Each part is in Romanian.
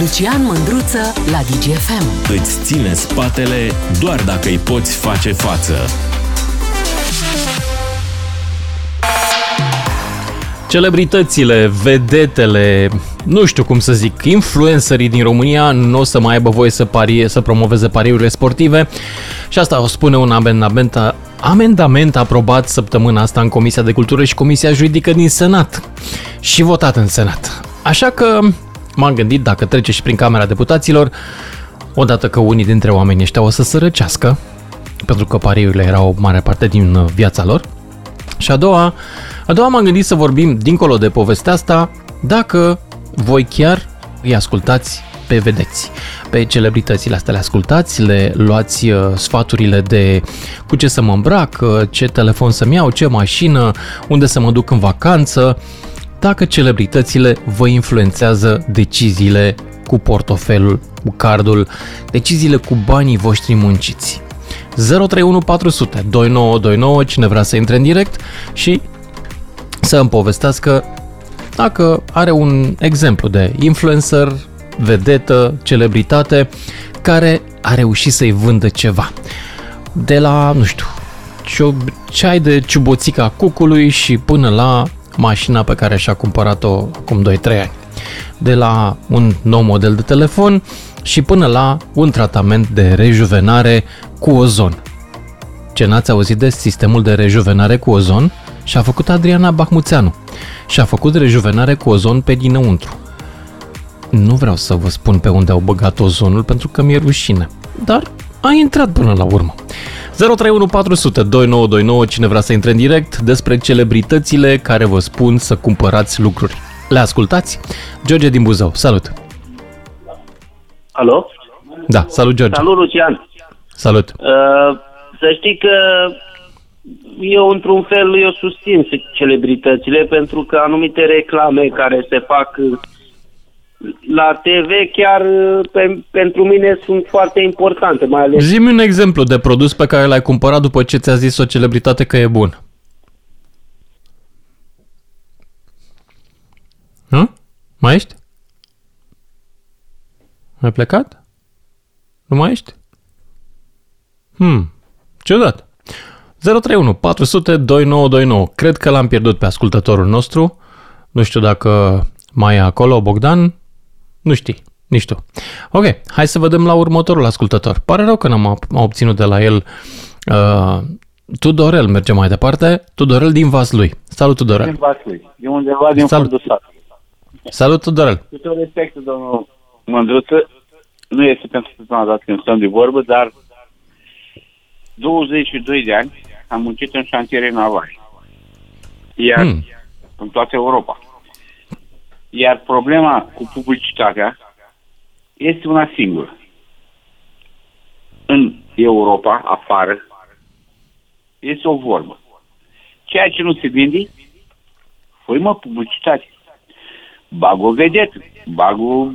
Lucian Mândruță la DGFM. Îți ține spatele doar dacă îi poți face față. Celebritățile, vedetele, nu știu cum să zic, influencerii din România nu o să mai aibă voie să, parie, să promoveze pariurile sportive și asta o spune un amendament, amendament aprobat săptămâna asta în Comisia de Cultură și Comisia Juridică din Senat și votat în Senat. Așa că m-am gândit dacă trece și prin Camera Deputaților, odată că unii dintre oamenii ăștia o să se răcească, pentru că pariurile erau o mare parte din viața lor, și a doua, a doua m-am gândit să vorbim, dincolo de povestea asta, dacă voi chiar îi ascultați pe vedeți, pe celebritățile astea le ascultați, le luați uh, sfaturile de cu ce să mă îmbrac, uh, ce telefon să-mi iau, ce mașină, unde să mă duc în vacanță, dacă celebritățile vă influențează deciziile cu portofelul, cu cardul, deciziile cu banii voștri munciți. 031400 2929, cine vrea să intre în direct și să îmi povestească dacă are un exemplu de influencer, vedetă, celebritate care a reușit să-i vândă ceva. De la, nu știu, ceai de ciuboțica cucului și până la mașina pe care și-a cumpărat-o acum 2-3 ani. De la un nou model de telefon și până la un tratament de rejuvenare cu ozon. Ce n-ați auzit de sistemul de rejuvenare cu ozon? Și-a făcut Adriana Bahmuțeanu. Și-a făcut rejuvenare cu ozon pe dinăuntru. Nu vreau să vă spun pe unde au băgat ozonul pentru că mi-e rușine. Dar a intrat până la urmă. 041400 2929, cine vrea să intre în direct, despre celebritățile care vă spun să cumpărați lucruri. Le ascultați? George din Buzău, salut! Alo? Da, salut George! Salut Lucian! Salut! Uh, să știi că eu, într-un fel, eu susțin celebritățile pentru că anumite reclame care se fac la TV chiar pe, pentru mine sunt foarte importante, mai ales... Zi-mi un exemplu de produs pe care l-ai cumpărat după ce ți-a zis o celebritate că e bun. Nu? Mai ești? Ai plecat? Nu mai ești? Hmm, ciudat. 031 400 2929. Cred că l-am pierdut pe ascultătorul nostru. Nu știu dacă mai e acolo, Bogdan. Nu știi, nici tu. Ok, hai să vedem la următorul ascultător. Pare rău că n-am obținut de la el uh, Tudorel merge mai departe. Tudorel din Vaslui. Salut, Tudorel. Din Vaslui. E undeva din Salut. fundul sat. Salut, Tudorel. Cu tot respectul, domnul Mândruță, nu este pentru prima dată când stăm de vorbă, dar 22 de ani am muncit în șantiere navale. Iar hmm. în toată Europa. Iar problema cu publicitatea este una singură. În Europa, afară, este o vorbă. Ceea ce nu se vinde, foi mă publicitate. Bag o vedetă, bag o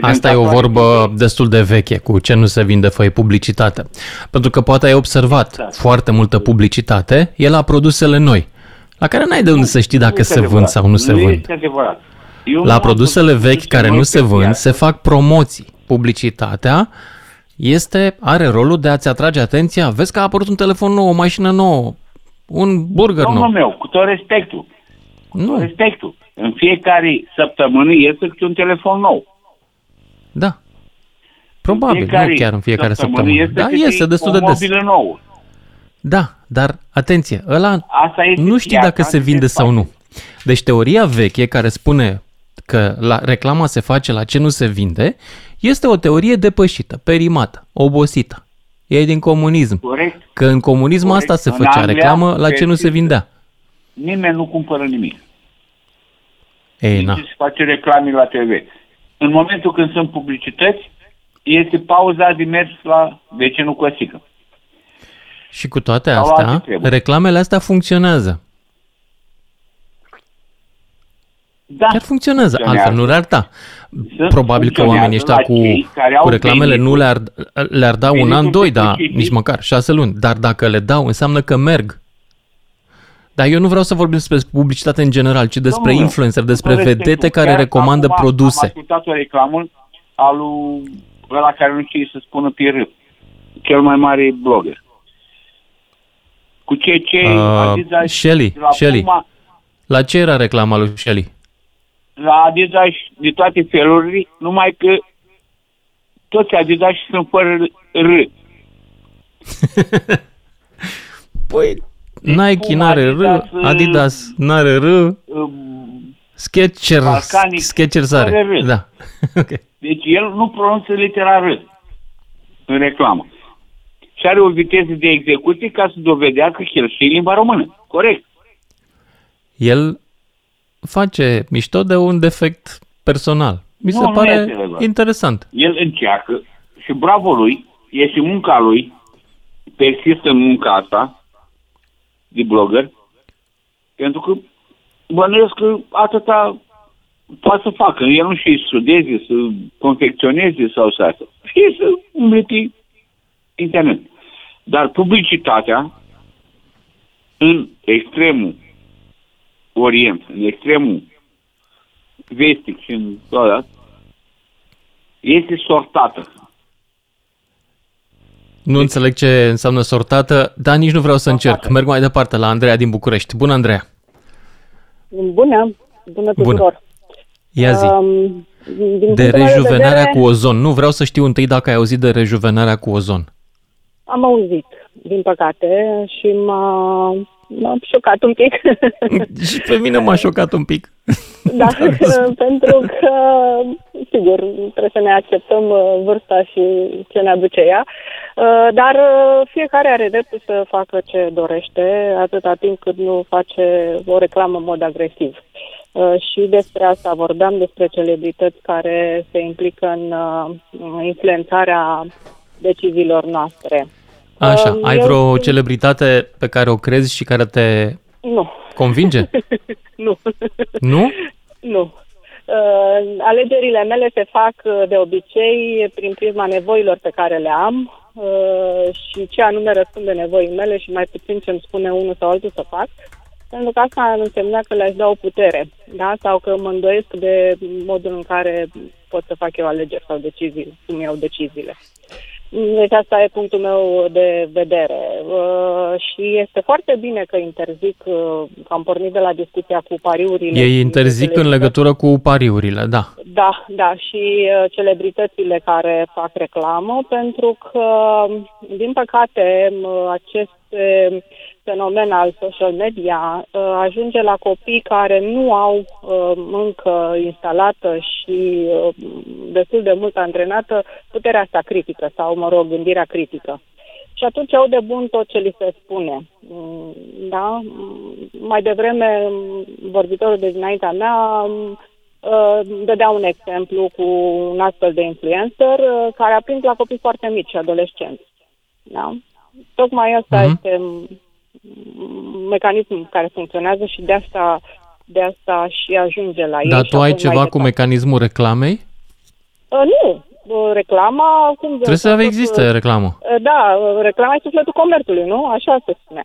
Asta e o vorbă destul de veche, cu ce nu se vinde făi publicitate. Pentru că poate ai observat da. foarte multă publicitate, e la produsele noi, la care n-ai de unde să știi dacă se vând sau nu se vând. La produsele vechi care nu se vând, se fac promoții. Publicitatea este, are rolul de a-ți atrage atenția. Vezi că a apărut un telefon nou, o mașină nouă, un burger Domnul nou. meu, cu tot respectul. Cu nu. tot respectul. În fiecare săptămână este câte un telefon nou. Da. Probabil, nu chiar în fiecare săptămână. Este da, este destul de des. nouă. Da, dar atenție, ăla Asta este nu știi dacă se vinde sau nu. Deci teoria veche care spune că la, reclama se face la ce nu se vinde, este o teorie depășită, perimată, obosită. E din comunism. Corect. Că în comunism Corect. asta se În făcea, Anglia, reclamă la ce nu se vindea. Nimeni nu cumpără nimic. Ei, na. Se face reclame la TV. În momentul când sunt publicități, este pauza de mers la vecinul Cosică. Și cu toate Sau astea, alte treburi. reclamele astea funcționează. Da, Chiar funcționează, funcționează. altfel nu le-ar da. Sunt- Probabil că oamenii ăștia cu, funcționează la cei care au cu reclamele nu venituri. le-ar, le-ar da un Venituri an, doi, da, specifice. nici măcar șase luni. Dar dacă le dau, înseamnă că merg. Dar eu nu vreau să vorbim despre publicitate în general, ci despre Domnule, influencer, despre cu respectul, vedete care chiar recomandă acum produse. Am ascultat o reclamă al lui ăla care nu știe să spună pe cel mai mare blogger. Cu ce ce Uh, Adidas, Shelly, la Shelly. Puma, La ce era reclama lui Shelly? la Adidas de toate felurile, numai că toți Adidas sunt fără R. Păi, Nike Puma, n-are R, Adidas, uh, Adidas n-are R, Um, Skechers, Balcanic, Skechers fără are. R. Da. ok. Deci el nu pronunță litera R în reclamă. Și are o viteză de execuție ca să dovedească că el știe limba română. Corect. El face mișto de un defect personal. Mi Nu, se nu pare este relevant. interesant. El încearcă și bravo lui, e și munca lui, persistă în munca asta de blogger, pentru că bănuiesc că atâta poate să facă. El nu știe să studeze, să confecționeze sau să asta. Știe să umble pe internet. Dar publicitatea în extremul orient, în extremul vestic și în ăla, este sortată. Nu înțeleg ce înseamnă sortată, dar nici nu vreau să încerc. Merg mai departe la Andreea din București. Bună, Andreea! Bună, bună tuturor. Ia zi. Um, din De punctul meu rejuvenarea vedere, cu ozon. Nu, vreau să știu întâi dacă ai auzit de rejuvenarea cu ozon. Am auzit, din păcate, și m-a, m-a șocat un pic. Și pe mine m-a șocat un pic. da, pentru că, sigur, trebuie să ne acceptăm uh, vârsta și ce ne aduce ea, Uh, dar uh, fiecare are dreptul să facă ce dorește, atâta timp cât nu face o reclamă în mod agresiv. Uh, și despre asta vorbeam, despre celebrități care se implică în uh, influențarea deciziilor noastre. Așa, Um, ai eu- vreo celebritate pe care o crezi și care te Nu, convinge? nu. Nu? Nu. Uh, alegerile mele se fac uh, de obicei prin prisma nevoilor pe care le am uh, și ce anume răspunde nevoii mele și mai puțin ce îmi spune unul sau altul să fac. Pentru că asta ar însemna că le-aș da o putere, da? Sau că mă îndoiesc de modul în care pot să fac eu alegeri sau decizii, cum iau deciziile. Deci asta e punctul meu de vedere. Uh, și este foarte bine că interzic, uh, că am pornit de la discuția cu pariurile. Ei și interzic în celebrități. legătură cu pariurile, da. Da, da, și uh, celebritățile care fac reclamă, pentru că, din păcate, m- acest uh, fenomen al social media uh, ajunge la copii care nu au uh, încă instalată și uh, destul de mult antrenată puterea asta critică sau, mă rog, gândirea critică. Și atunci au de bun tot ce li se spune. Mm, Da? Mm, Mai devreme, mm, vorbitorul de dinaintea mea mm, uh, dădea un exemplu cu un astfel de influencer uh, care a prins la copii foarte mici și adolescenți. Da? Tocmai asta Mhm. este mm, mecanismul care funcționează și de asta, de asta și ajunge la ei. Dar și tu ai apoi mai ceva cu departe. mecanismul reclamei? Uh, nu, Uh, reclama... Cum Trebuie să existe reclamă. Uh, Da, uh, reclama e sufletul comerțului, nu? Așa se spune.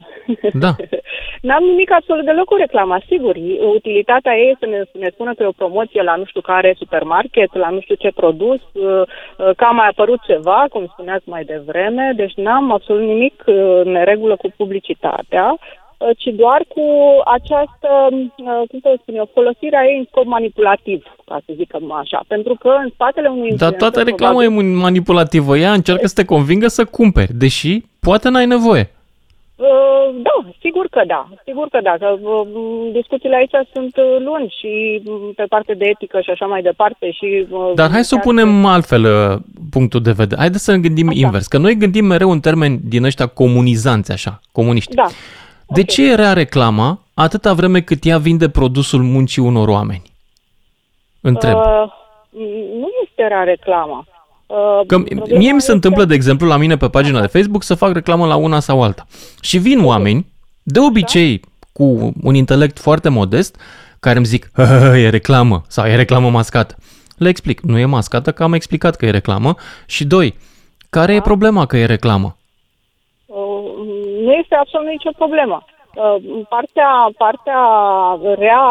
Da. N-am nimic absolut deloc cu reclama, sigur. Utilitatea ei este să ne, să ne spună că e o promoție la nu știu care supermarket, la nu știu ce produs, uh, uh, că a mai apărut ceva, cum spuneați mai devreme, deci n-am absolut nimic uh, în neregulă cu publicitatea, uh, ci doar cu această, uh, cum să spun eu, folosirea ei în scop manipulativ, ca să zicem așa. Pentru că în spatele unui Dar toată influencer, reclama e probabil- manipulativă. Ea încearcă să te convingă să cumperi, deși poate n-ai nevoie. Uh, Da, sigur că da, sigur că da, că uh, discuțiile aici sunt uh, lungi și uh, pe parte de etică și așa mai departe și... uh, Dar hai să o chiar- punem altfel uh, punctul de vedere. Haideți să ne gândim Așa. invers, că noi gândim mereu în termeni din ăștia comunizanți, așa, comuniști. Da. De ok. ce e rea reclama atâta vreme cât ea vinde produsul muncii unor oameni? Întreb. Uh, nu este rea reclama. Uh, Că problema mie mi se este- întâmplă, de exemplu, la mine pe pagina de Facebook să fac reclamă la una sau alta. Și vin oameni, de obicei cu un intelect foarte modest, care îmi zic, "Hă, hă, hă, e reclamă sau e reclamă mascată. Le explic, nu e mascată, că am explicat că e reclamă. Și doi, care e problema că e reclamă? Uh, nu este absolut nicio problemă. Uh, partea, partea rea,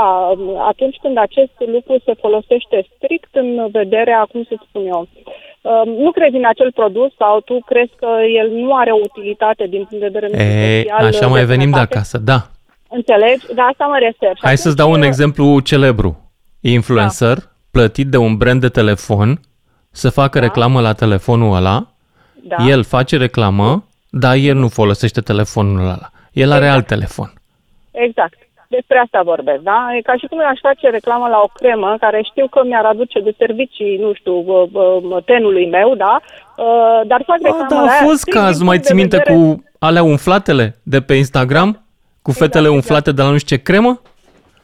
atunci când acest lucru se folosește strict în vederea, cum să spun eu, uh, nu crezi în acel produs sau tu crezi că el nu are o utilitate din punct de vedere e, Așa mai venim de acasă, da. Înțelegi? Da, asta mă refer. Hai să-ți dau un exemplu celebru. Influencer da. plătit de un brand de telefon să facă da. reclamă la telefonul ăla, da. el face reclamă, dar el nu folosește telefonul ăla. El exact. are alt telefon. Exact. Despre asta vorbesc, da? E ca și cum aș face reclamă la o cremă care știu că mi-ar aduce de servicii, nu știu, tenului meu, da? Dar fac reclamă da, a fost caz, mai ții minte vedere... cu alea umflatele de pe Instagram? Cu fetele exact, umflate exact. de la nu știu ce cremă?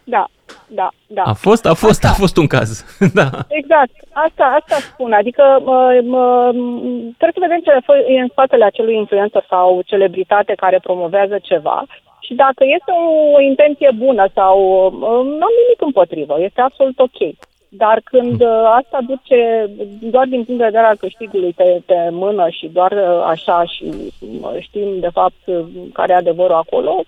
Da, da, da. A fost, a fost, asta. a fost un caz. da. Exact, asta, asta spun. Adică mă, mă, trebuie să vedem ce e în spatele acelui influencer sau celebritate care promovează ceva și dacă este o, o intenție bună sau nu am nimic împotrivă, este absolut ok. Dar când uh, asta duce doar din punct de vedere al câștigului pe, pe mână și doar uh, așa și știm de fapt care e adevărul acolo,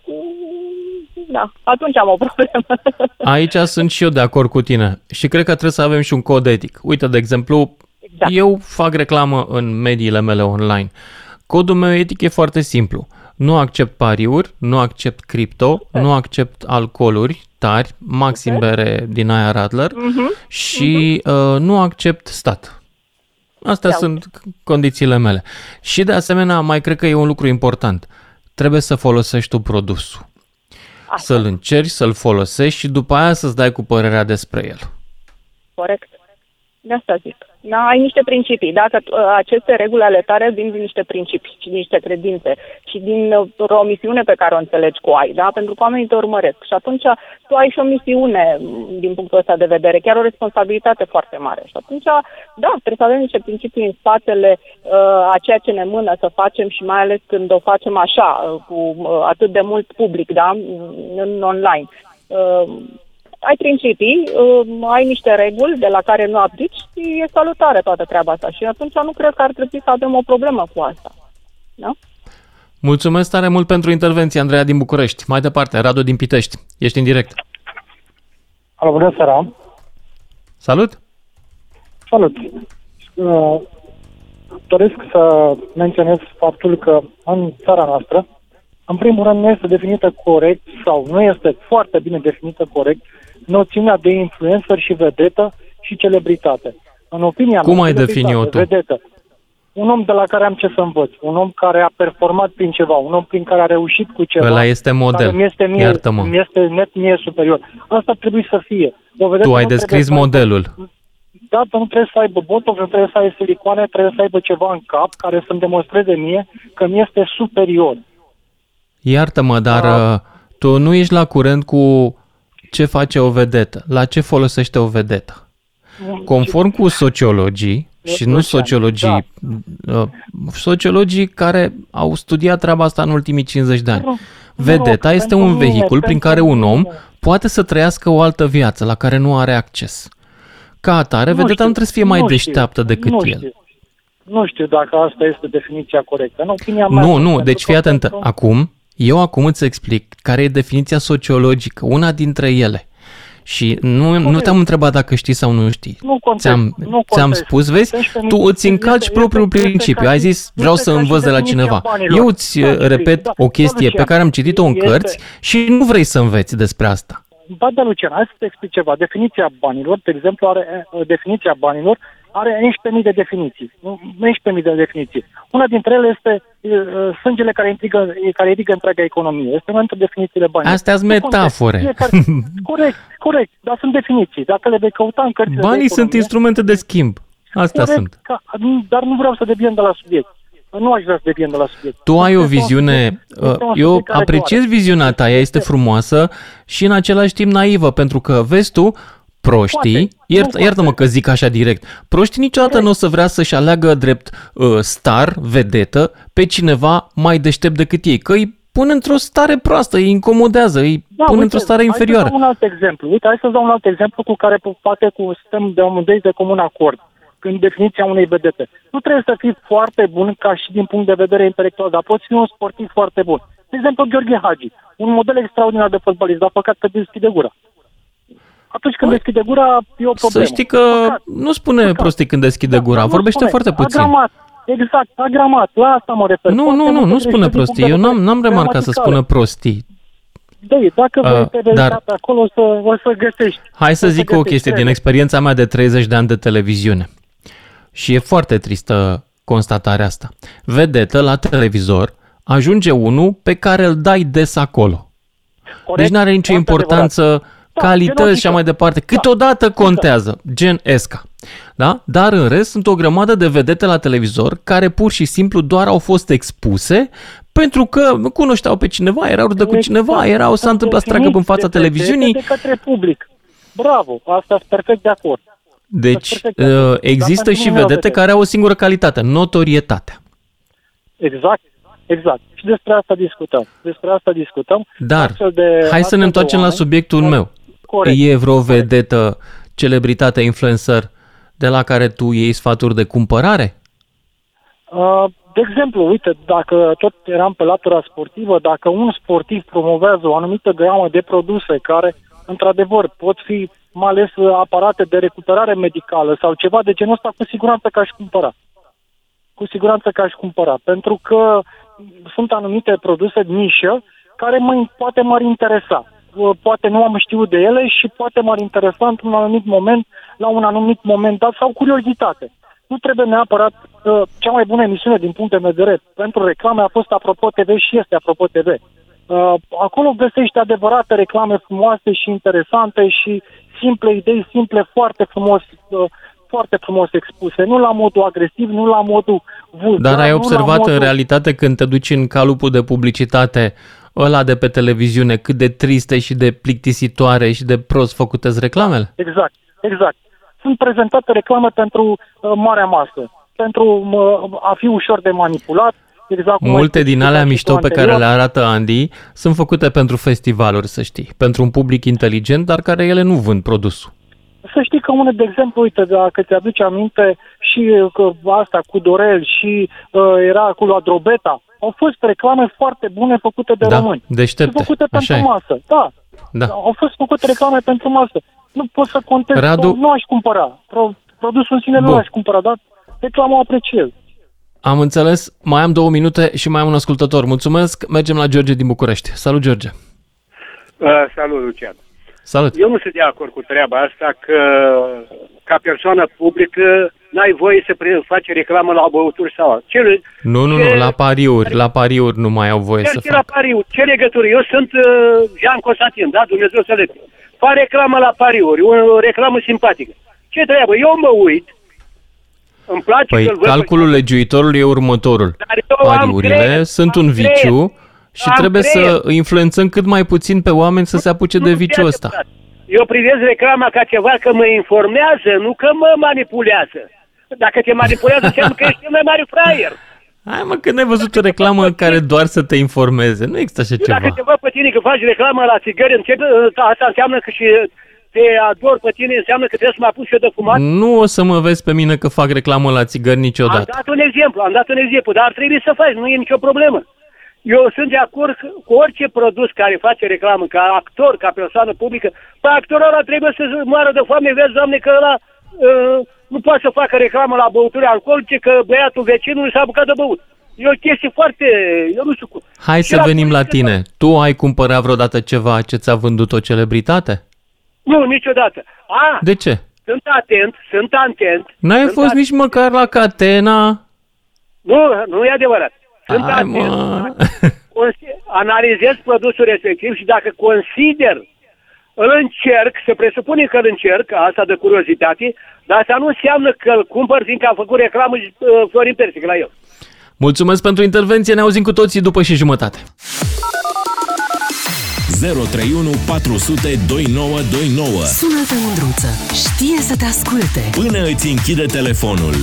da, atunci am o problemă. Aici sunt și eu de acord cu tine și cred că trebuie să avem și un cod etic. Uite, de exemplu, exact. eu fac reclamă în mediile mele online. Codul meu etic e foarte simplu. Nu accept pariuri, nu accept cripto, Super. nu accept alcooluri tari, maxim Super. bere din aia Radler uh-huh. și uh-huh. Uh, nu accept stat. Astea Iau. sunt condițiile mele. Și de asemenea, mai cred că e un lucru important. Trebuie să folosești tu produsul. Asta. Să-l încerci, să-l folosești și după aia să-ți dai cu părerea despre el. Corect. De asta zic. Da, ai niște principii. Dacă uh, aceste reguli ale tale vin din niște principii și din niște credințe și din uh, o misiune pe care o înțelegi cu ai, da? Pentru că oamenii te urmăresc. Și atunci tu ai și o misiune mm, din punctul ăsta de vedere, chiar o responsabilitate foarte mare. Și atunci, da, trebuie să avem niște principii în spatele uh, a ceea ce ne mână să facem și mai ales când o facem așa, uh, cu uh, atât de mult public, da? În online. Uh, ai principii, uh, ai niște reguli de la care nu abdici și e salutare toată treaba asta. Și atunci nu cred că ar trebui să avem o problemă cu asta. Da? Mulțumesc tare mult pentru intervenție, Andreea din București. Mai departe, Radu din Pitești. Ești în direct. Alo, bună seara. Salut. Salut. Uh, doresc să menționez faptul că în țara noastră, în primul rând, nu este definită corect sau nu este foarte bine definită corect noțiunea de influencer și vedetă și celebritate. În opinia Cum ai defini-o tu? Vedetă. Un om de la care am ce să învăț, un om care a performat prin ceva, un om prin care a reușit cu ceva. Ăla este model, mi este mie, iartă-mă. Mi este net mie superior. Asta trebuie să fie. O tu ai descris modelul. Aibă, da, nu trebuie să aibă botov, nu trebuie să aibă silicoane, trebuie să aibă ceva în cap care să-mi demonstreze mie că mi este superior. Iartă-mă, dar da. Uh, tu nu ești la curent cu ce face o vedetă, la ce folosește o vedetă. Conform cu sociologii, și nu sociologii, da. Uh, sociologii care au studiat treaba asta în ultimii 50 de ani. Vedeta este un vehicul prin care un om poate să trăiască o altă viață la care nu are acces. Ca atare, vedeta nu trebuie să fie mai deșteaptă decât el. Nu știu dacă asta este definiția corectă. În opinia mea, nu, nu, deci fii atent. Acum, eu acum îți explic care e definiția sociologică, una dintre ele. Și nu, nu te-am întrebat dacă știi sau nu știi. Nu contest, ți-am, nu ți-am spus, vezi, tu îți încalci propriul principiu. Ai zis, vreau să învăț de la cineva. Eu îți da, repet da, o chestie pe care am citit-o în cărți și nu vrei să înveți despre asta. Ba da, Lucian, hai să te explic ceva. Definiția banilor, de exemplu, are definiția banilor are 11.000 de definiții. 11.000 de definiții. Una dintre ele este uh, sângele care, intrigă, care ridică întreaga economie. Este una dintre definițiile banilor. Astea sunt metafore. Fiecare, corect, corect, dar sunt definiții. Dacă le vei căuta în cărțile Banii sunt instrumente de schimb. Astea corect, sunt. Ca, dar nu vreau să deviem de la subiect. Nu aș vrea să deviem de la subiect. Tu ai o viziune, uh, eu apreciez viziunea ta, ea este frumoasă și în același timp naivă, pentru că, vezi tu, proștii, iert, iartă-mă că zic așa direct, proștii niciodată nu o să vrea să-și aleagă drept uh, star, vedetă, pe cineva mai deștept decât ei, că îi pun într-o stare proastă, îi incomodează, îi da, pun uite, într-o stare inferioară. Hai să dau un alt exemplu. Uite, hai să dau un alt exemplu cu care poate cu stăm de amândoi de comun acord în definiția unei vedete. Nu trebuie să fii foarte bun ca și din punct de vedere intelectual, dar poți fi un sportiv foarte bun. De exemplu, Gheorghe Hagi, un model extraordinar de fotbalist, dar păcat că deschide gura. Atunci când deschide gura, e o problemă. Să știi că Păcat. nu spune Păcat. prostii când deschide Da, gura, dar nu vorbește spune. foarte puțin. Agramat, exact, agramat, la asta mă refer. Nu, Foarte nu, nu, multe nu spune greșeli din prostii. punct Eu de n-am, n-am vedere remarcat să gramaticale. spună prostii. Da, dacă vrei Uh, te vezi dar- pe acolo, o să, o să găsești. Hai să O zic o găsești, chestie din crede. experiența mea de 30 de ani de televiziune. Și e foarte tristă constatarea asta. Vedetă la televizor, ajunge unul pe care îl dai des acolo. Corect? Deci nu are nicio Foarte importanță Da, calități și așa genotică. mai departe. Câteodată contează, gen Esca. Da? Dar în rest sunt o grămadă de vedete la televizor care pur și simplu doar au fost expuse pentru că cunoșteau pe cineva, erau rudă cu cineva, Exact. erau s-a întâmplat să tragă în fața de televiziunii. De către public. Bravo, asta sunt perfect de acord. Deci Perfect de acord. uh, există Dar și pentru mine vedete vedete. care au o singură calitate, notorietatea. Exact, exact. Și despre asta discutăm. Despre asta discutăm. Dar Astfel de- hai să astfel ne de întoarcem la oameni- subiectul meu. Corect. E vreo vedetă, celebritate, influencer de la care tu iei sfaturi de cumpărare? Uh, de exemplu, uite, dacă tot eram pe latura sportivă, dacă un sportiv promovează o anumită gamă de produse care, într-adevăr, pot fi mai ales uh, aparate de recuperare medicală sau ceva de genul ăsta, cu siguranță că aș cumpăra. Cu siguranță că aș cumpăra. Pentru că sunt anumite produse de nișă care mă, poate m-ar interesa. Uh, Poate nu am știut de ele și poate m-ar interesa într-un anumit moment, la un anumit moment dat sau curiozitate. Nu trebuie neapărat uh, cea mai bună emisiune din punct de vedere pentru reclame a fost Apropo TV și este Apropo TV. Uh, acolo găsești adevărate reclame frumoase și interesante și simple idei, simple, foarte frumos, uh, foarte frumos expuse. Nu la modul agresiv, nu la modul vulgar. Dar ai nu la observat modul... în realitate când te duci în calupul de publicitate ăla de pe televiziune cât de triste și de plictisitoare și de prost făcute reclamele? Exact, exact. Sunt prezentate reclame pentru uh, marea masă, pentru uh, a fi ușor de manipulat. Exact cum ai Multe din specificat alea și mișto tu pe care anterior. le arată Andy sunt făcute pentru festivaluri, să știi, pentru un public inteligent, dar care ele nu vând produsul. Să știi că unul, de exemplu, uite, dacă ți-aduce aminte și uh, că asta cu Dorel și uh, era acolo Adrobeta, au fost reclame foarte bune făcute de Da, români. deștepte, Și făcute așa pentru e. masă, da. Da. Au fost făcute reclame pentru masă. Nu pot să contest, Radu- nu aș cumpăra. Pro, produsul în sine nu Bun. aș cumpăra, dar reclama o apreciez. Am înțeles, mai am două minute și mai am un ascultător. Mulțumesc, mergem la George din București. Salut, George! Uh, salut, Lucian. Salut! Eu nu sunt de acord cu treaba asta că ca persoană publică n-ai voie să pre- faci reclamă la băuturi sau ce, Nu, nu, Ce- nu, la pariuri, la pariuri nu mai au voie să ce la facă. pariuri, ce legătură? Eu sunt uh, Jean Constantin, da? Dumnezeu să le Fac reclamă la pariuri, o, o reclamă simpatică. Ce treabă? Eu mă uit, îmi place Păi, că-l văd pe- calculul legiuitorului e următorul. Dar eu am Pariurile creier, sunt am un creier. viciu și Am trebuie creier. să influențăm cât mai puțin pe oameni să se apuce de Nu viciul e ăsta. adevărat. Eu privesc reclama ca ceva că mă informează, nu că mă manipulează. Dacă te manipulează, înseamnă că ești cel mai mare fraier. Hai mă, când ai văzut o reclamă în care doar să te informeze, nu există așa Eu dacă ceva. te văd pe tine că faci reclamă la țigări, începe, asta înseamnă că și te ador pe tine, înseamnă că trebuie să mă apuc și eu de fumat. Nu o să mă vezi pe mine că fac reclamă la țigări Am niciodată. dat un exemplu, am dat un exemplu, dar ar trebui să faci, nu e nicio problemă. Eu sunt de acord cu orice produs care face reclamă, ca actor, ca persoană publică, pe actorul ăla trebuie să moară de foame, vezi, doamne, că ăla uh, nu poate să facă reclamă la băuturi alcoolice, că băiatul vecinului s-a bucat de băut. E o chestie foarte, eu nu știu cum. Hai Și să venim la politică- tine. Tu ai cumpărat vreodată ceva ce ți-a vândut o celebritate? Nu, niciodată. A, De ce? sunt atent, sunt atent. N-ai sunt fost atent. nici măcar la Catena? Nu, nu e adevărat. Sunt Hai, atent. mă. Consi- analizez produsul respectiv și dacă consider îl încerc, se presupune că îl încerc, asta de curiozitate, dar asta nu înseamnă că îl cumpăr fiindcă a făcut reclamă uh, Florin Persic la el. Mulțumesc pentru intervenție, ne auzim cu toții după și jumătate. 031 400 2929 Sună-te, Mândruță. Știe să te asculte. Până îți închide telefonul.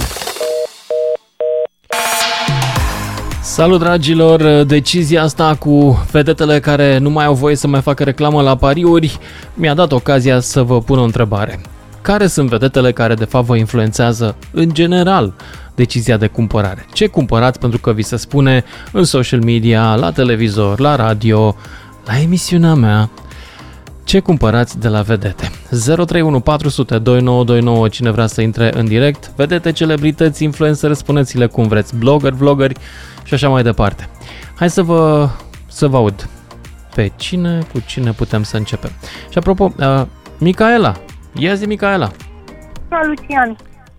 Salut, dragilor! Decizia asta cu vedetele care nu mai au voie să mai facă reclamă la pariuri mi-a dat ocazia să vă pun o întrebare. care sunt vedetele care de fapt vă influențează în general decizia de cumpărare. Ce cumpărați pentru că vi se spune în social media, la televizor, la radio, la emisiunea mea, ce cumpărați de la vedete? 031 400 2929 cine vrea să intre în direct, vedete, celebrități, influencer, spuneți-le cum vreți, blogger, vlogger și așa mai departe. Hai să vă, să vă aud pe cine, cu cine putem să începem. Și apropo, uh, Micaela, ia zi Micaela. Bună, Lucian.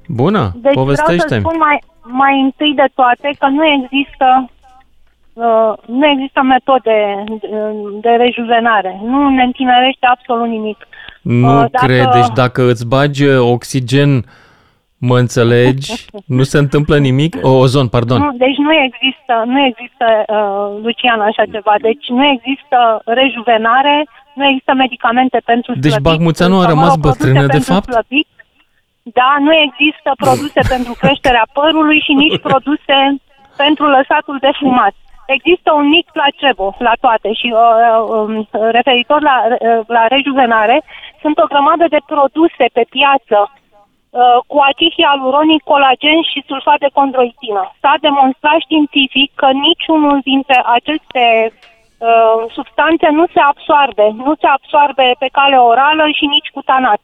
Bună, Deci povestește vreau să spun mai, mai întâi de toate că nu există uh, nu există metode de, de rejuvenare. Nu ne întinerește absolut nimic. Nu Uh, dacă... dacă- cred, deci dacă îți bagi uh, oxigen, mă înțelegi, nu se întâmplă nimic, o, ozon, pardon. Nu, deci nu există, nu există, uh, Lucian, așa ceva. Deci nu există rejuvenare, nu există medicamente pentru Deci slăbit. Bacmuțeanu a sau, mă rămas rog, produse bătrână de pentru fapt? Slăbit. Da, nu există produse pentru creșterea părului și nici produse pentru lăsatul de fumat. Există un mic placebo la toate și uh, um, referitor la, uh, la rejuvenare, sunt o grămadă de produse pe piață uh, cu acid hialuronic, colagen și sulfat de condroitină. S-a demonstrat științific că niciunul dintre aceste uh, substanțe nu se absoarbe, nu se absoarbe pe cale orală și nici cutanat.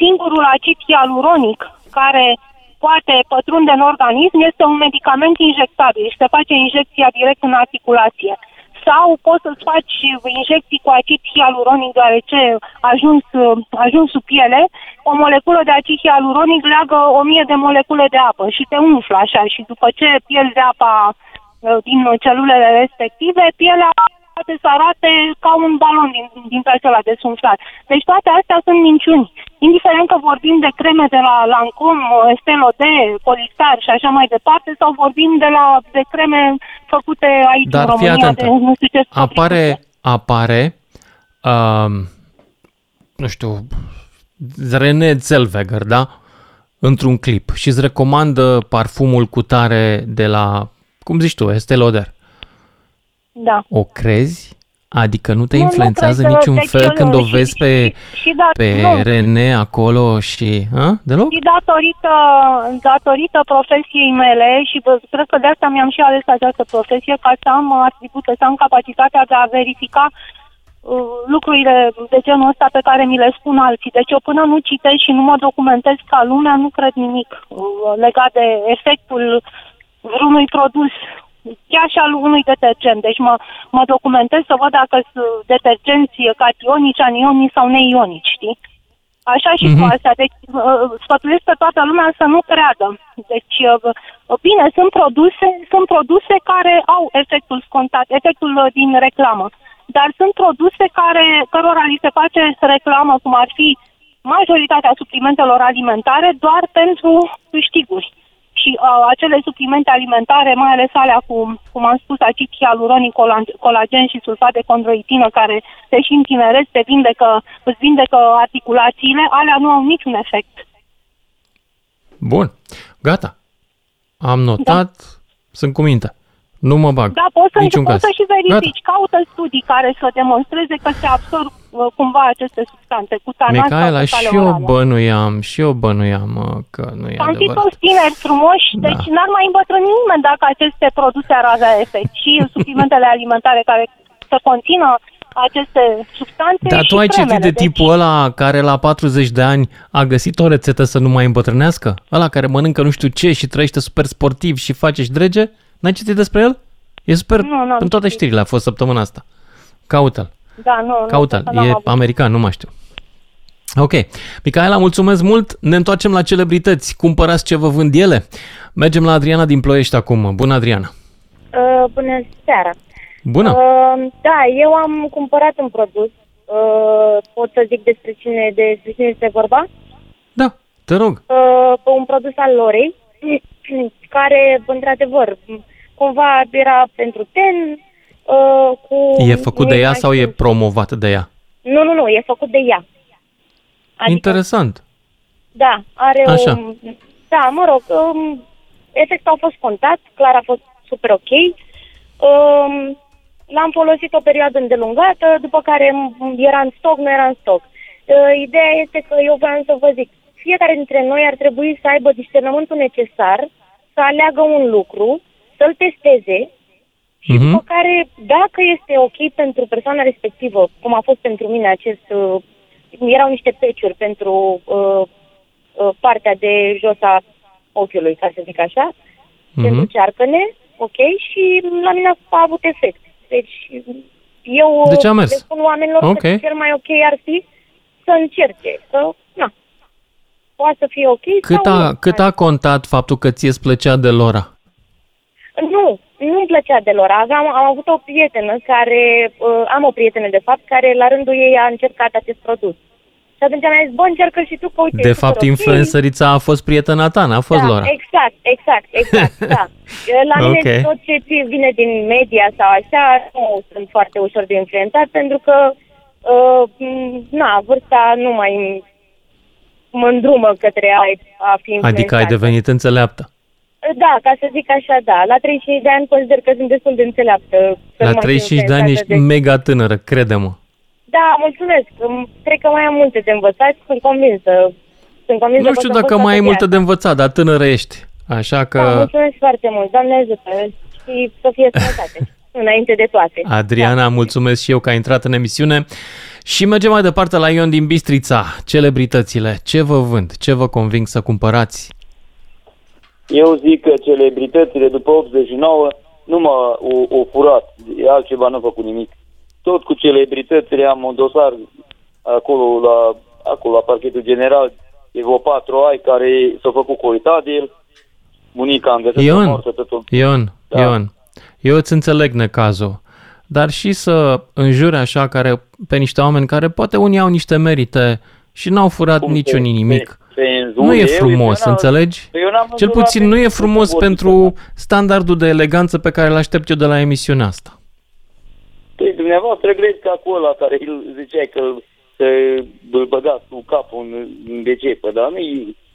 Singurul acid hialuronic care poate pătrunde în organism este un medicament injectabil și se face injecția direct în articulație. Sau poți să-ți faci injecții cu acid hialuronic, deoarece ajuns, ajuns sub piele, o moleculă de acid hialuronic leagă o mie de molecule de apă și te umflă așa și după ce pierzi apa uh, din celulele respective, pielea poate să arate ca un balon din, din acela desumflat. Deci toate astea sunt minciuni. Indiferent că vorbim de creme de la Lancome, Estée Lauder, Polistar și așa mai departe, sau vorbim de la de creme făcute aici Dar în fii România atentă, de nu știu ce apare, apare, um, nu știu, René Zellweger, da? Într-un clip și îți recomandă parfumul cu tare de la, cum zici tu, Estée Lauder. Da. O crezi? Adică nu te Nu, nu influențează cred că- niciun deci fel eu când nu, o și- vezi pe, și- și da- pe nu. René acolo și... A? Deloc? Și datorită, datorită profesiei mele și bă, cred că de asta mi-am și ales această profesie ca să am atribute, să am capacitatea de a verifica uh, lucrurile de genul ăsta pe care mi le spun alții. Deci eu până nu citesc și nu mă documentez ca lumea, nu cred nimic uh, legat de efectul vreunui produs chiar și al unui detergent. Deci mă, mă documentez să văd dacă sunt detergenți cationici, anionici sau neionici, știi? Așa și cu Mhm. astea. Deci uh, sfătuiesc pe toată lumea să nu creadă. Deci, uh, bine, sunt produse, sunt produse care au efectul scontat, efectul uh, din reclamă. Dar sunt produse care, cărora li se face reclamă, cum ar fi majoritatea suplimentelor alimentare, doar pentru câștiguri. Și uh, acele suplimente alimentare, mai ales alea cu, cum am spus, acid hialuronic, cola- colagen și sulfat de condroitină, care te și întineresc, te vindecă, îți vindecă articulațiile, alea nu au niciun efect. Bun, gata. Am notat, sunt cu minte. Nu mă bag. Da, poți să, Niciun poți caz. să și verifici. Caută studii care să demonstreze că se absorb uh, cumva aceste substanțe cu tanat sau Micaela, cu și cale eu orală. bănuiam, și eu bănuiam mă, că nu e Am fi adevărat. toți tineri frumoși, deci n-ar mai îmbătrâni nimeni dacă aceste produse ar avea efect. Și suplimentele alimentare care să conțină aceste substanțe Dar și tu ai citit cremele. de tipul ăla care la 40 de ani a găsit o rețetă să nu mai îmbătrânească? Ăla care mănâncă nu știu ce și trăiește super sportiv și face și drege? N-ai citit despre el? E super, Nu, n-am în toate știrile a fost săptămâna asta. Caută-l, Da, nu, caută-l, nu, n-am e avut. american, nu mai știu. Ok. Micaela, mulțumesc mult. Ne întoarcem la celebrități. Cumpărați ce vă vând ele? Mergem la Adriana din Ploiești acum. Bună, Adriana. Uh, bună seara! Bună. Uh, da, eu am cumpărat un produs. Uh, pot să zic despre cine, despre cine este vorba? Da, te rog. Uh, un produs al Lorei, care, într-adevăr, cumva era pentru ten, uh, cu... E făcut de nu ea mai sau e știu. promovat de ea? Nu, nu, nu, e făcut de ea. Adică, Interesant. Da, are Așa. o... Da, mă rog, um, efectul a fost contat, clar a fost super ok. Um, l-am folosit o perioadă îndelungată, după care m- era în stoc, nu era în stoc. Uh, ideea este că eu vreau să vă zic, fiecare dintre noi ar trebui să aibă discernământul necesar să aleagă un lucru, să-l testeze și Mhm. după care, dacă este ok pentru persoana respectivă, cum a fost pentru mine acest... Uh, erau niște peciuri pentru uh, uh, partea de jos a ochiului, ca să zic așa, Mhm. pentru cearcăne, ok, și la mine a avut efect. Deci eu Deci a mers. le spun oamenilor Ok. că cel mai ok ar fi să încerce, să, na, poate să fie ok Cât sau a, nu. cât a contat faptul că ție îți plăcea de Lora? Nu, nu-mi plăcea deloc. Aveam, am avut o prietenă care, uh, am o prietenă de fapt, care la rândul ei a încercat acest produs. Și atunci mi-a zis, bă, încercă și tu, că uite, De e super fapt, ok. influențărița a fost prietena ta, n-a fost da, Lora. Exact, exact, exact, da. La mine Ok. tot ce ți vine din media sau așa, nu sunt foarte ușor de influențat, pentru că, uh, m, na, vârsta nu mai mă îndrumă către a, a fi influențat. Adică ai devenit înțeleaptă. Da, ca să zic așa, da. La 35 de ani consider că sunt destul de înțeleaptă. să La nu mă 35 de ani influențată ești de- mega tânără, crede-mă. Da, mulțumesc. Îmi- Cred că mai am multe de învățat și sunt convinsă. Sunt convinsă Nu că știu o să dacă învăț mai ai toată multe de învățat, dar tânără ești. Așa viața. Da, că, mulțumesc foarte mult. Doamne ajută și să fie sănătate. înainte de toate. Adriana, mulțumesc și eu că ai intrat în emisiune. Și mergem mai departe la Ion din Bistrița. Celebritățile, ce vă vând? Ce vă conving să cumpărați? Eu zic că celebritățile după 89 nu m-a o, o furat, altceva n-a făcut nimic. Tot cu celebritățile am un dosar acolo la, acolo la parchetul general, e vreo patru ai care s-au făcut coitat de el. Bunica am găsit Ion, moartă totul. Ion, Da. Ion, eu îți înțeleg necazul, dar și să înjuri așa care, pe niște oameni care poate unii au niște merite și n-au furat Cum niciun se- nimic. se înzure, Nu e eu- frumos, eu n-am- înțelegi? eu n-am Cel înjurat puțin pe nu e nimeni, frumos nu pentru standardul de eleganță pe care îl aștept eu de la emisiunea asta. Păi dumneavoastră crezi că acolo la care îl ziceai că îl- să îl băgați cu capul în, în decepă, dar nu,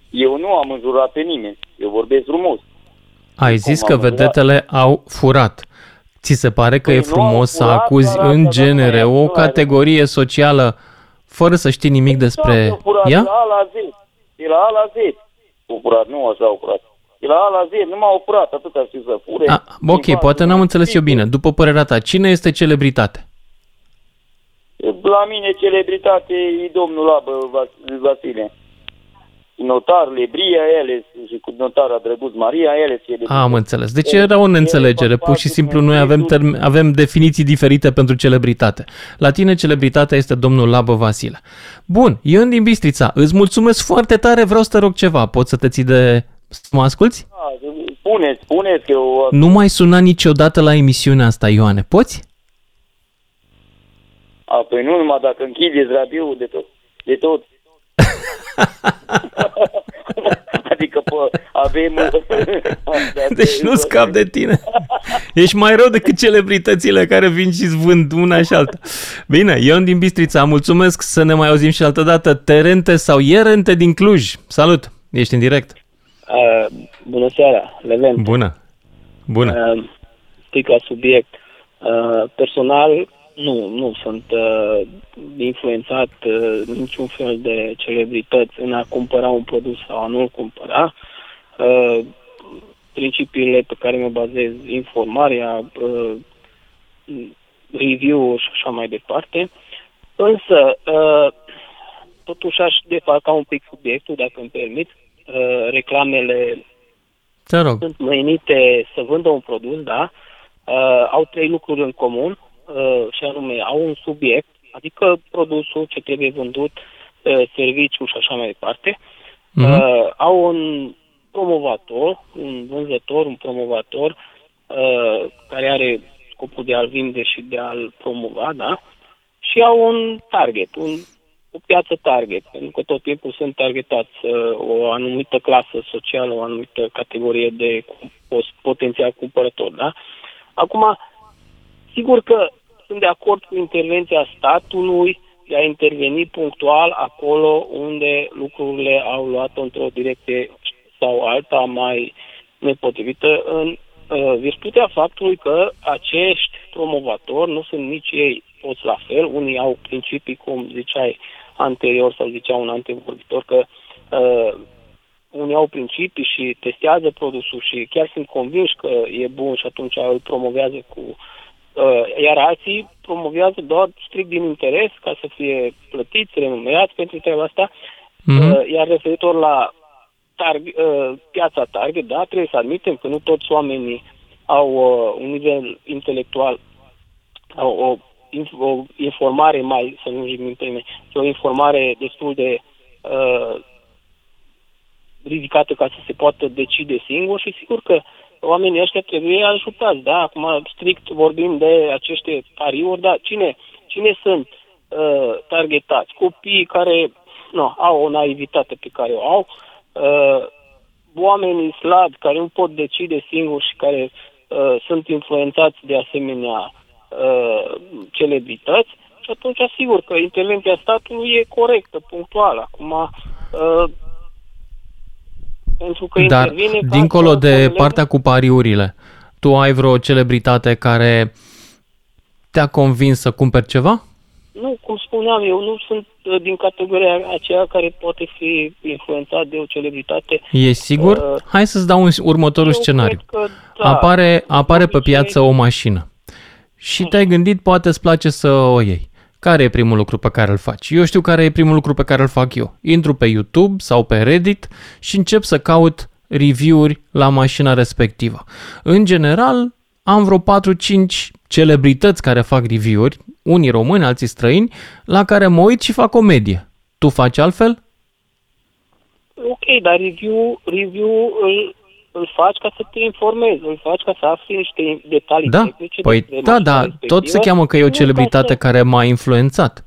eu nu am înjurat pe nimeni. Eu vorbesc frumos. Ai zis am că înjurat? vedetele au furat. Ți se pare că Păi e nu au frumos să furat, acuzi doar în asta, doamne, genere o nu are- categorie socială fără să știi nimic despre Au furat de ea? la A la Z. De la A la Z. Au furat, nu așa au furat. De la A la Z, nu m-au furat, atât ar fi să fure. A, ok, poate n-am înțeles eu bine. După părerea ta, cine este celebritate? La mine celebritate e domnul Labă Vas- Vasile. Notar Lebria Eles și cu notara Drăguț Maria Eles. e Am înțeles. Deci era o neînțelegere. Pur și simplu noi avem, term- avem definiții diferite pentru celebritate. La tine celebritatea este domnul Labă Vasile. Bun, Ion din Bistrița, îți mulțumesc foarte tare, vreau să te rog ceva. Poți să te ții de... să mă asculți? Da, Spuneți, spuneți că eu... Nu mai suna niciodată la emisiunea asta, Ioane. Poți? A, păi nu numai dacă închideți radioul de tot. De tot. adică, pă, avem... Deci nu scap de tine. Ești mai rău decât celebritățile care vin și îți vând una și alta. Bine, Ion din Bistrița, mulțumesc să ne mai auzim și altă dată. Terente sau Ierente din Cluj. Salut, ești în direct. Uh, bună seara, Leven. Bună. Bună. Uh, strict la subiect. Uh, personal, nu, nu sunt uh, influențat uh, niciun fel de celebrități în a cumpăra un produs sau a nu-l cumpăra. Uh, principiile pe care mă bazez, informarea, uh, review-ul și așa mai departe. Însă, uh, totuși aș defalca un pic subiectul, dacă îmi permit. Uh, reclamele Te rog. sunt menite să vândă un produs, da, uh, au trei lucruri în comun, uh, și anume au un subiect, adică produsul ce trebuie vândut, uh, serviciul și așa mai departe, Mhm. uh, au un promovator, un vânzător, un promovator uh, care are scopul de a-l vinde și de a-l promova, da, și au un target, un, o piață target, pentru că tot timpul sunt targetați uh, o anumită clasă socială, o anumită categorie de cu- pos- potențial cumpărător, da? Acum, sigur că sunt de acord cu intervenția statului de a interveni punctual acolo unde lucrurile au luat-o într-o direcție sau alta mai nepotrivită în uh, virtutea faptului că acești promovatori nu sunt nici ei toți la fel. Unii au principii, cum ziceai anterior sau zicea un antevorbitor, că uh, unii au principii și testează produsul și chiar sunt convinși că e bun și atunci îl promovează cu... Uh, iar alții promovează doar strict din interes ca să fie plătiți, remunerați pentru treaba asta. Mhm. Uh, iar referitor la targ, uh, piața target, da, trebuie să admitem că nu toți oamenii au uh, un nivel intelectual, au o, inf- o informare mai, să nu zic termeni, ci o informare destul de uh, ridicată ca să se poată decide singur și sigur că oamenii ăștia trebuie ajutați, da? Acum strict vorbim de aceste pariuri, dar cine, cine sunt uh, targetați? Copiii care nu, au o naivitate pe care o au, uh, oamenii slabi care nu pot decide singuri și care uh, sunt influențați de asemenea uh, celebrități și atunci sigur că intervenția statului e corectă, punctuală. Acum, uh, pentru că Dar, intervine ca dincolo să de înțelegem- partea cu pariurile, tu ai vreo celebritate care te-a convins să cumperi ceva? Nu, cum spuneam, eu nu sunt uh, din categoria aceea care poate fi influențat de o celebritate. E sigur? Uh, Hai să-ți dau un următorul eu scenariu. cred că da. Apare, apare pe piață o mașină și te-ai gândit, poate îți place să o iei. Care e primul lucru pe care îl faci? Eu știu care e primul lucru pe care îl fac eu. Intru pe YouTube sau pe Reddit și încep să caut review-uri la mașina respectivă. În general, am vreo 4-5 celebrități care fac review-uri, unii români, alții străini, la care mă uit și fac comedie. Tu faci altfel? Ok, dar review, review îl, îl faci ca să te informezi, îl faci ca să afli niște detalii Da? tehnice Păi despre da, mașina da, respectivă. tot se cheamă că e o Nu ca celebritate să- care m-a influențat.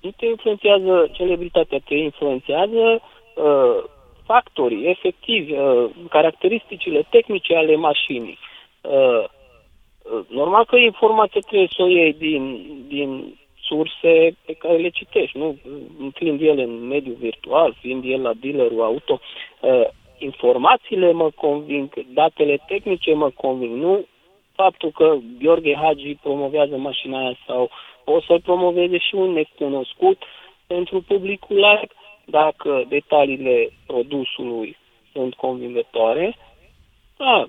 Nu te influențează celebritatea, te influențează uh, factorii efectivi, uh, caracteristicile tehnice ale mașinii. Uh, uh, normal că informația trebuie să o iei din, din surse pe care le citești, nu? Fiind el în mediul virtual, fiind el la dealerul auto, uh, informațiile mă conving, datele tehnice mă conving, nu faptul că Gheorghe Hagi promovează mașina aia sau o să promoveze și un necunoscut pentru publicul larg, dacă detaliile produsului sunt convingătoare, da,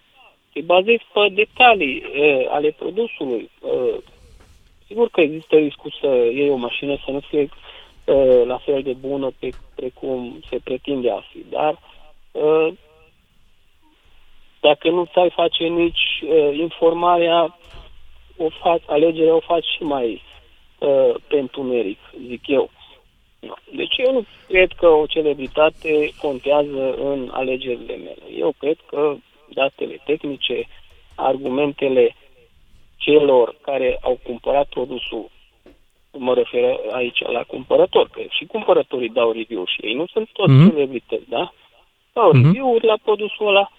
te bazezi pe detalii uh, ale produsului. Uh, sigur că există riscul să iei o mașină să nu fie uh, la fel de bună pe, precum se pretinde a fi, dar uh, dacă nu ți-ai face nici uh, informarea, o faci, alegerea o faci și mai uh, pe întuneric, zic eu. Deci eu nu cred că o celebritate contează în alegerile mele. Eu cred că datele tehnice, argumentele celor care au cumpărat produsul, mă refer aici la cumpărători, că și cumpărătorii dau review și ei nu sunt toți Mhm. mm-hmm. celebrități, da? Dau Mhm. mm-hmm. review-uri la produsul ăla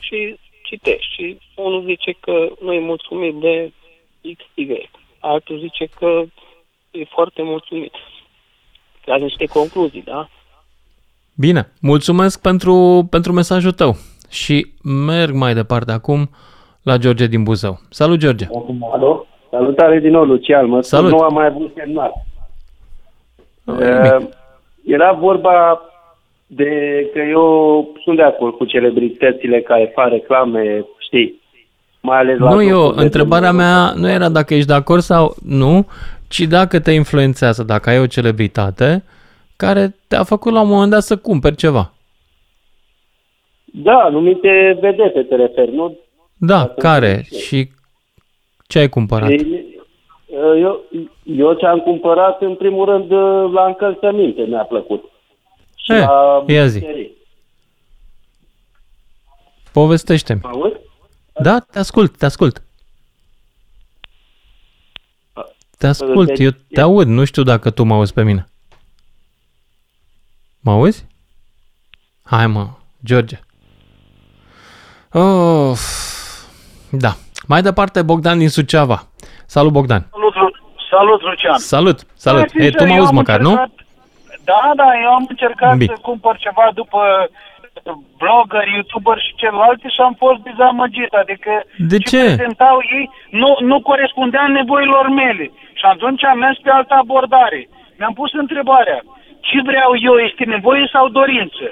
și citești. Și unul zice că nu e mulțumit de XY, altul zice că e foarte mulțumit. Tragi niște concluzii, da? Bine, mulțumesc pentru, pentru mesajul tău și merg mai departe acum la George din Buzău. Salut, George! Alo? Salutare din nou, Lucian. Mă spun, Salut. nu am mai avut semnal. Nu, Uh, era vorba de că eu sunt de acord cu celebritățile care fac reclame, știi, mai ales la... Nu, eu, locuri de întrebarea drumuri. mea nu era dacă ești de acord sau nu, ci dacă te influențează, dacă ai o celebritate care te-a făcut la un moment dat să cumperi ceva. Da, anumite vedete te referi, nu? Da, care? Și ce ai cumpărat? Ei, Eu, eu ce-am cumpărat, în primul rând, la încălțăminte mi-a plăcut. Și Eh, la ia zi. bucătării. Povestește-mi. Mă auzi? Da, te ascult, te ascult. Te ascult, Deci- eu te aud, nu știu dacă tu mă auzi pe mine. Mă auzi? Hai mă, George. Of. Da. Mai departe, Bogdan din Suceava. Salut, Bogdan. Salut, Lu- salut Lucian. Salut, salut. Da, Ei, sincer, tu mă eu auzi am măcar, nu? Încercat- Da, da, eu am încercat Bine. să cumpăr ceva după blogger, youtuber și celelalte și am fost dezamăgit. Adică De ce? prezentau ei nu, nu corespundea nevoilor mele. Și atunci am mers pe altă abordare. Mi-am pus întrebarea, ce vreau eu este nevoie sau dorință.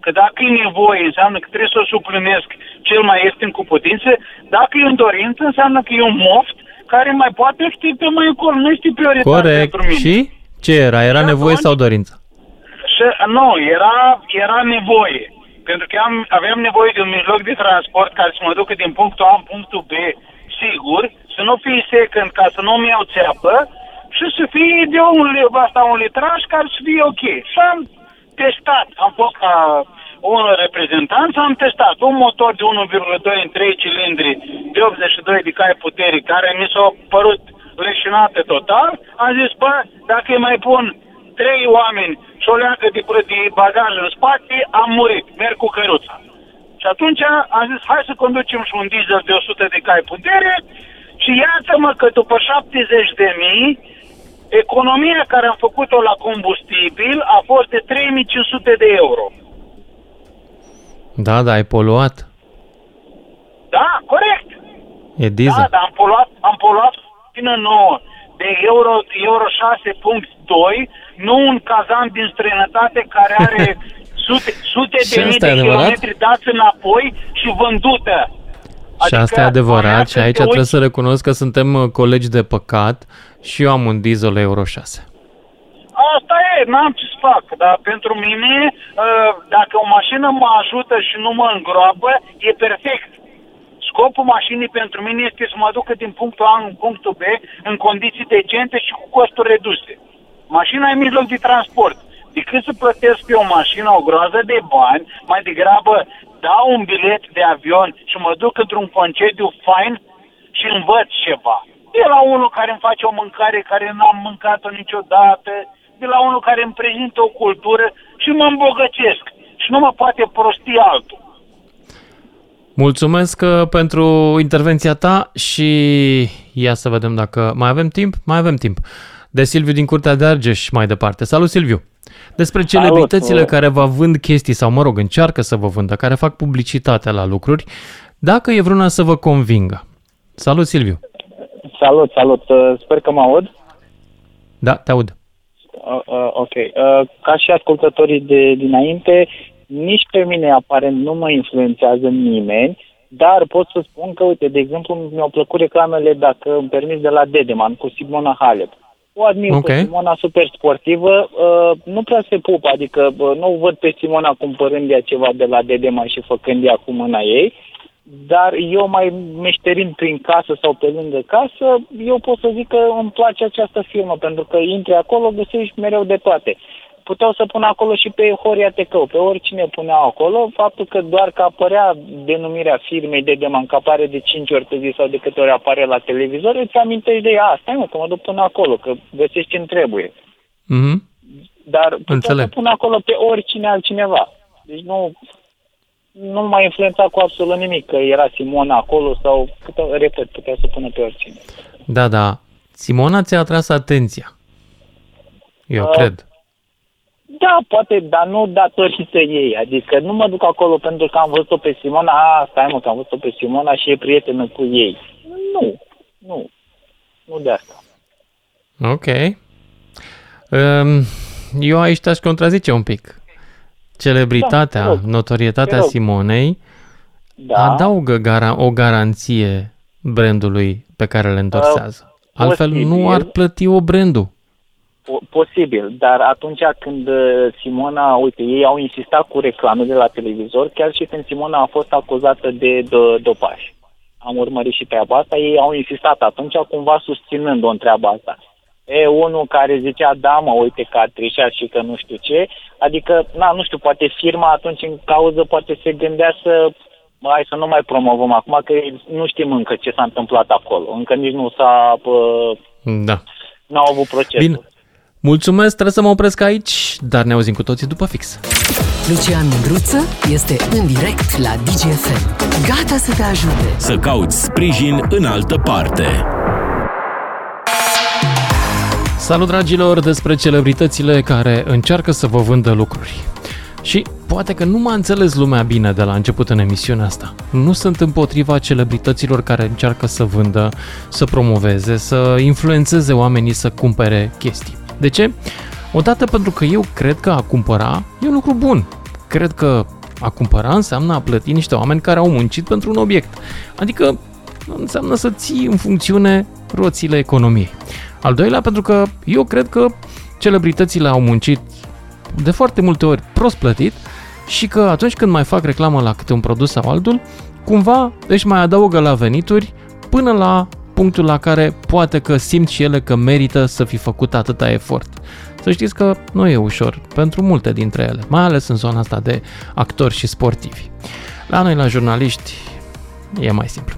Că dacă e nevoie, înseamnă că trebuie să o suplinesc cel mai ieftin cu putință. Dacă e în dorință, înseamnă că e un moft care mai poate fi pe mai încolo. Nu este prioritate Corect. pentru mine. Și ce era? Era Și nevoie atunci- sau dorință? Și, nu, era, era nevoie. Pentru că am, aveam nevoie de un mijloc de transport care să mă ducă din punctul A în punctul B sigur, să nu fie second ca să nu-mi iau țeapă și să fie de un, li- asta, un litraj care să fie ok. Și am testat, am fost ca un reprezentant și am testat un motor de 1,2 în 3 cilindri de 82 de cai putere care mi s-au părut leșinate total. Am zis, bă, dacă îi mai pun trei oameni și o leagă de, de bagaj în spate, am murit, merg cu căruța. Și atunci am zis, hai să conducem și un diesel de 100 de cai putere și iată-mă că după 70 de mii, economia care am făcut-o la combustibil a fost de 3500 de euro. Da, da, ai poluat. Da, corect. E diesel. Da, dar am poluat, am poluat până 9 de euro, euro 6.2, nu un cazan din străinătate care are sute, sute Și de mii asta de e adevărat? kilometri dați înapoi și vândută. Și asta e a mea adevărat și când aici te trebuie uiți- să recunosc că suntem uh, colegi de păcat și eu am un diesel Euro 6. Asta e, n-am ce să fac, dar pentru mine, uh, dacă o mașină mă ajută și nu mă îngroapă, e perfect. Scopul mașinii pentru mine este să mă ducă din punctul A în punctul B în condiții decente și cu costuri reduse. Mașina e mijloc de transport. Decât să plătesc pe o mașină o groază de bani, mai degrabă dau un bilet de avion și mă duc într-un concediu fain și învăț ceva. De la unul care îmi face o mâncare care n-am mâncat-o niciodată, de la unul care îmi prezintă o cultură și mă îmbogățesc. Și nu mă poate prosti altul. Mulțumesc uh, pentru intervenția ta și ia să vedem dacă mai avem timp. Mai avem timp. De Silviu din Curtea de Argeș mai departe. Salut, Silviu! Despre celebritățile Salut. care vă vând chestii sau, mă rog, încearcă să vă vândă, care fac publicitate la lucruri, dacă e vreuna să vă convingă. Salut, Silviu! Salut, salut. Uh, Sper că mă aud. Da, te aud. Uh, uh, ok. Uh, ca și ascultătorii de dinainte, nici pe mine aparent nu mă influențează nimeni, dar pot să spun că, uite, de exemplu, mi-au plăcut reclamele, dacă îmi permis, de la Dedeman cu Simona Halep. O admir Ok. pe Simona super sportivă, uh, nu prea se pupă, adică uh, nu văd pe Simona cumpărând ea ceva de la Dedeman și făcând ea cu mâna ei, dar eu mai meșterind prin casă sau pe lângă casă, eu pot să zic că îmi place această firmă, pentru că intri acolo, găsești mereu de toate. Puteau să pună acolo și pe Horia Tecău, pe oricine puneau acolo, faptul că doar că apărea denumirea firmei de deman, că apare de 5 ori pe zi sau de câte ori apare la televizor, îți amintești de ea, "A, stai mă, că mă duc până acolo, că găsești ce trebuie. Mhm. Dar puteau Înțeleg. să pună acolo pe oricine altcineva. Deci nu, nu m-a influențat cu absolut nimic că era Simona acolo sau, putea, repet, putea să pună pe oricine. Da, da. Simona ți-a atras atenția. Eu Uh, cred. Da, poate, dar nu datorită ei. Adică nu mă duc acolo pentru că am văzut-o pe Simona, a, stai mă, că am văzut-o pe Simona și e prietenă cu ei. Nu, nu, nu de asta. Ok. Um, Eu aici te-aș contrazice un pic. Celebritatea, Da, te rog. notorietatea Te rog. Simonei Da. adaugă gara- o garanție brandului pe care le endorsează. Altfel nu Uh, posibil. ar plăti o brandul. Po- Posibil, dar atunci când uh, Simona, uite, ei au insistat cu reclame de la televizor, chiar și când Simona a fost acuzată de, de dopaj. Am urmărit și treaba asta, ei au insistat atunci cumva susținând-o în treaba asta. E unul care zicea, da mă, uite că a trișat și că nu știu ce, adică, na, nu știu, poate firma atunci în cauză poate se gândea să, "Bă, hai să nu mai promovăm acum, că nu știm încă ce s-a întâmplat acolo, încă nici nu s-a, pă, Da. n-au avut procesul. Bine. Mulțumesc, trebuie să mă opresc aici, dar ne auzim cu toții după fix. Lucian Mândruță este în direct la DGFM. Gata să te ajute. Să cauți sprijin în altă parte. Salut dragilor despre celebritățile care încearcă să vă vândă lucruri. Și poate că nu m-a înțeles lumea bine de la început în emisiunea asta. Nu sunt împotriva celebrităților care încearcă să vândă, să promoveze, să influențeze oamenii să cumpere chestii. De ce? Odată pentru că eu cred că a cumpăra e un lucru bun. Cred că a cumpăra înseamnă a plăti niște oameni care au muncit pentru un obiect. Adică înseamnă să ții în funcțiune roțile economiei. Al doilea, pentru că eu cred că celebritățile au muncit de foarte multe ori prost plătit și că atunci când mai fac reclamă la câte un produs sau altul, cumva își mai adaugă la venituri până la punctul la care poate că simt și ele că merită să fi făcut atâta efort. Să știți că nu e ușor pentru multe dintre ele, mai ales în zona asta de actori și sportivi. La noi, la jurnaliști, e mai simplu.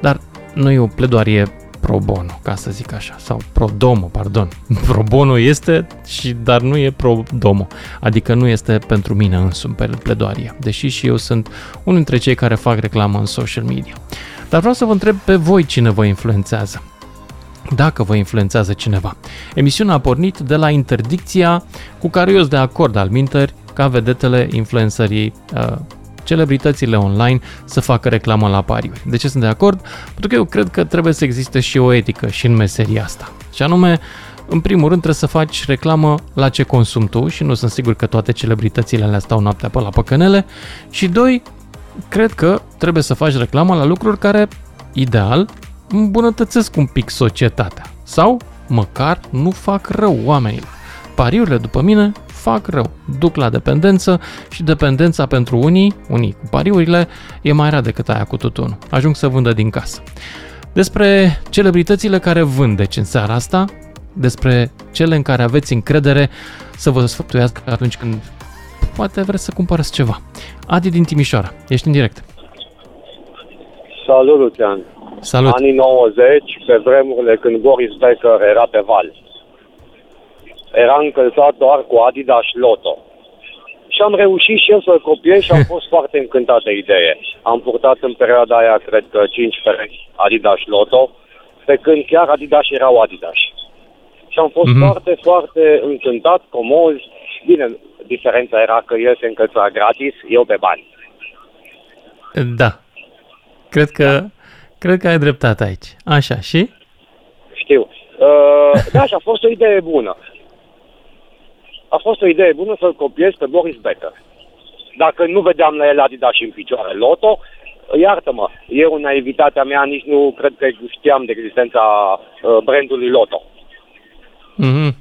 Dar nu e o pledoarie pro bono, ca să zic așa, sau pro domo, pardon. Pro bono este, și, dar nu e pro domo, adică nu este pentru mine însumi pe pledoaria, deși și eu sunt unul dintre cei care fac reclamă în social media. Dar vreau să vă întreb pe voi cine vă influențează. Dacă vă influențează cineva. Emisiunea a pornit de la interdicția cu care eu sunt de acord al minteri ca vedetele influențării uh, celebritățile online să facă reclamă la pariuri. De ce sunt de acord? Pentru că eu cred că trebuie să existe și o etică și în meseria asta. Și anume, în primul rând trebuie să faci reclamă la ce consumi tu și nu sunt sigur că toate celebritățile alea stau noaptea pe la păcănele. Și doi, cred că trebuie să faci reclamă la lucruri care, ideal, îmbunătățesc un pic societatea. Sau, măcar, nu fac rău oamenilor. Pariurile, după mine, fac rău, duc la dependență și dependența pentru unii, unii cu pariurile, e mai rea decât aia cu tutunul. Ajung să vândă din casă. Despre celebritățile care vând, deci în seara asta, despre cele în care aveți încredere să vă sfătuiască atunci când poate vreți să cumpărați ceva. Adi din Timișoara, ești în direct. Salut, Lucian. Salut. Anii 90, pe vremurile când Boris Becker era pe val. Era încălțat doar cu Adidas Lotto. Și am reușit și eu să-l copiez și am fost foarte încântat de idee. Am purtat în perioada aia, cred că, 5 perechi Adidas Lotto, pe când chiar Adidas erau Adidas. Și am fost Mhm. mm-hmm. foarte, foarte încântat, comoz. Bine, diferența era că el se încălța gratis, eu pe bani. Da. Cred că, cred că ai dreptate aici. Așa, și? Știu. Uh, da, și a fost o idee bună. A fost o idee bună să-l copiez pe Boris Becker. Dacă nu vedeam la el Adidas și în picioare Loto, iartă-mă, eu în naivitatea mea nici nu cred că știam de existența uh, brandului Loto. Mhm.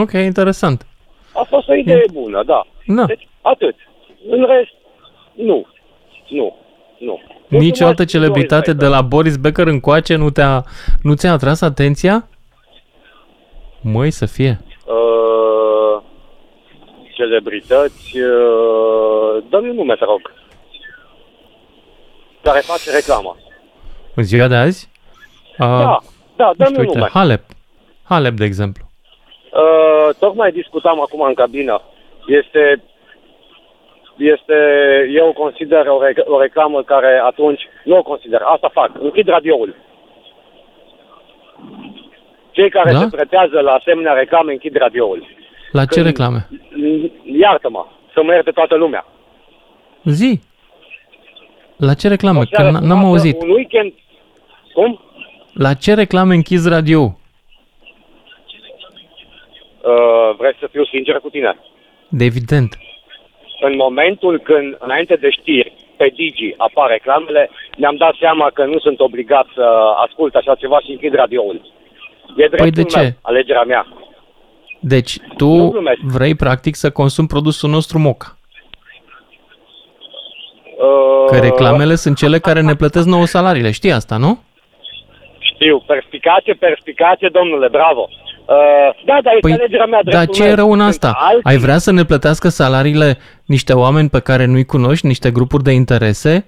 Ok, interesant. A fost o idee bună, da. Da. Deci, atât. În rest, nu. Nu. Nu. Nici o altă celebritate de la Boris Becker încoace nu te-a, nu ți-a atras atenția? Măi, să fie. Uh, celebrități, uh, dă-mi un nume, te rog. Care face reclamă. În ziua de azi? A, Da, da, nu dă-mi știu, un uite, nume. Halep. Halep, de exemplu. Uh, tocmai discutam acum în cabină. Este, este, eu consider o, rec- o reclamă care atunci, nu o consider, asta fac, închid radioul. Cei care Da? se pretează la asemenea reclame închid radioul. La ce Când- reclame? Iartă-mă, să mă ierte toată lumea. Zi. La ce reclame? O Că seară n- n-am frumoasă, auzit. Un weekend, cum? La ce reclame închizi radio? Uh, vreți să fiu sincer cu tine? De evident. în momentul când, înainte de știri, pe Digi apar reclamele, ne-am dat seama că nu sunt obligat să ascult așa ceva și închid radioul. E dreptul Păi de ce? meu, alegerea mea. Deci tu Nu glumesc. vrei practic să consumi produsul nostru Moca. Uh, Că reclamele sunt cele care ne plătesc nouă salariile. Știi asta, nu? Știu, perspicace, perspicace, domnule, bravo. Uh, da, dar este alegerea mea, Dar dreptul ce e meu. rău în Sunt asta? alții- Ai vrea să ne plătească salariile niște oameni pe care nu-i cunoști, niște grupuri de interese?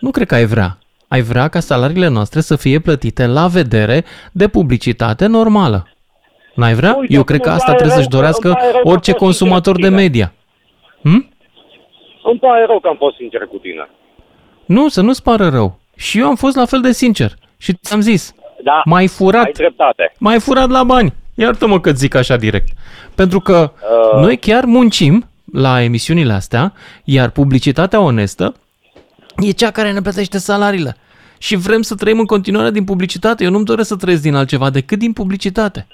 Nu cred că ai vrea. Ai vrea ca salariile noastre să fie plătite la vedere de publicitate normală. N-ai vrea? Uite, Eu cred că îmi asta pare trebuie rău să-și că- dorească îmi pare rău că orice am fost consumator de sincer cu tine. media. Hm? Îmi pare rău că am fost sincer cu tine. Nu, să nu-ți pară rău. Și eu am fost la fel de sincer. Și ți-am zis, Da, m-ai furat. ai dreptate. M-ai furat la bani. Iartă-mă că zic așa direct. Pentru că Uh. noi chiar muncim la emisiunile astea, iar publicitatea onestă e cea care ne plătește salariile. Și vrem să trăim în continuare din publicitate. Eu nu-mi doresc să trăiesc din altceva decât din publicitate.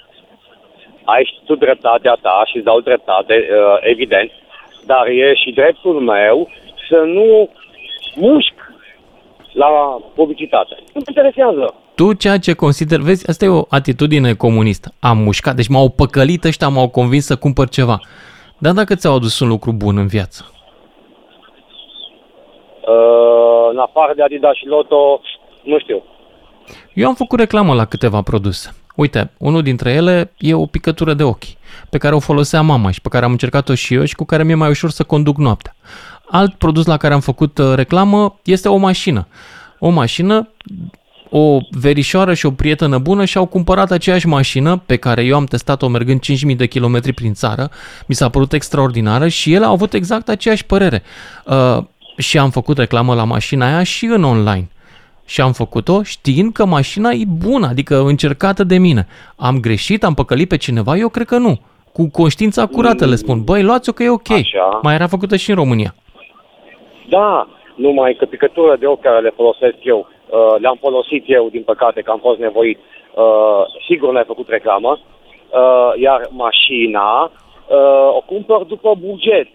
ai și tu dreptatea ta și îți dau dreptate, uh, evident, dar e și dreptul meu să nu mușc la publicitate. Nu mă interesează. Tu ceea ce consider, vezi, asta e o atitudine comunistă. Am mușcat, deci m-au păcălit ăștia, m-au convins să cumpăr ceva. Dar dacă ți-au adus un lucru bun în viață? Uh, în afară de Adidas și Loto, nu știu. Eu am făcut reclamă la câteva produse. Uite, unul dintre ele e o picătură de ochi, pe care o folosea mama și pe care am încercat-o și eu și cu care mi-e mai ușor să conduc noaptea. Alt produs la care am făcut uh, reclamă este o mașină. O mașină, o verișoară și o prietenă bună și-au cumpărat aceeași mașină pe care eu am testat-o mergând 5.000 de kilometri prin țară. Mi s-a părut extraordinară și ele au avut exact aceeași părere. Uh, și am făcut reclamă la mașina aia și în online. Și am făcut-o știind că mașina e bună, adică încercată de mine. Am greșit, am păcălit pe cineva? Eu cred că nu. Cu conștiința curată le spun, băi, luați-o că e ok. Așa. Mai era făcută și în România. Da, numai că picătură de ochi care le folosesc eu, uh, le-am folosit eu, din păcate, că am fost nevoit. Uh, sigur le-ai făcut reclamă. Uh, iar mașina uh, o cumpăr după buget.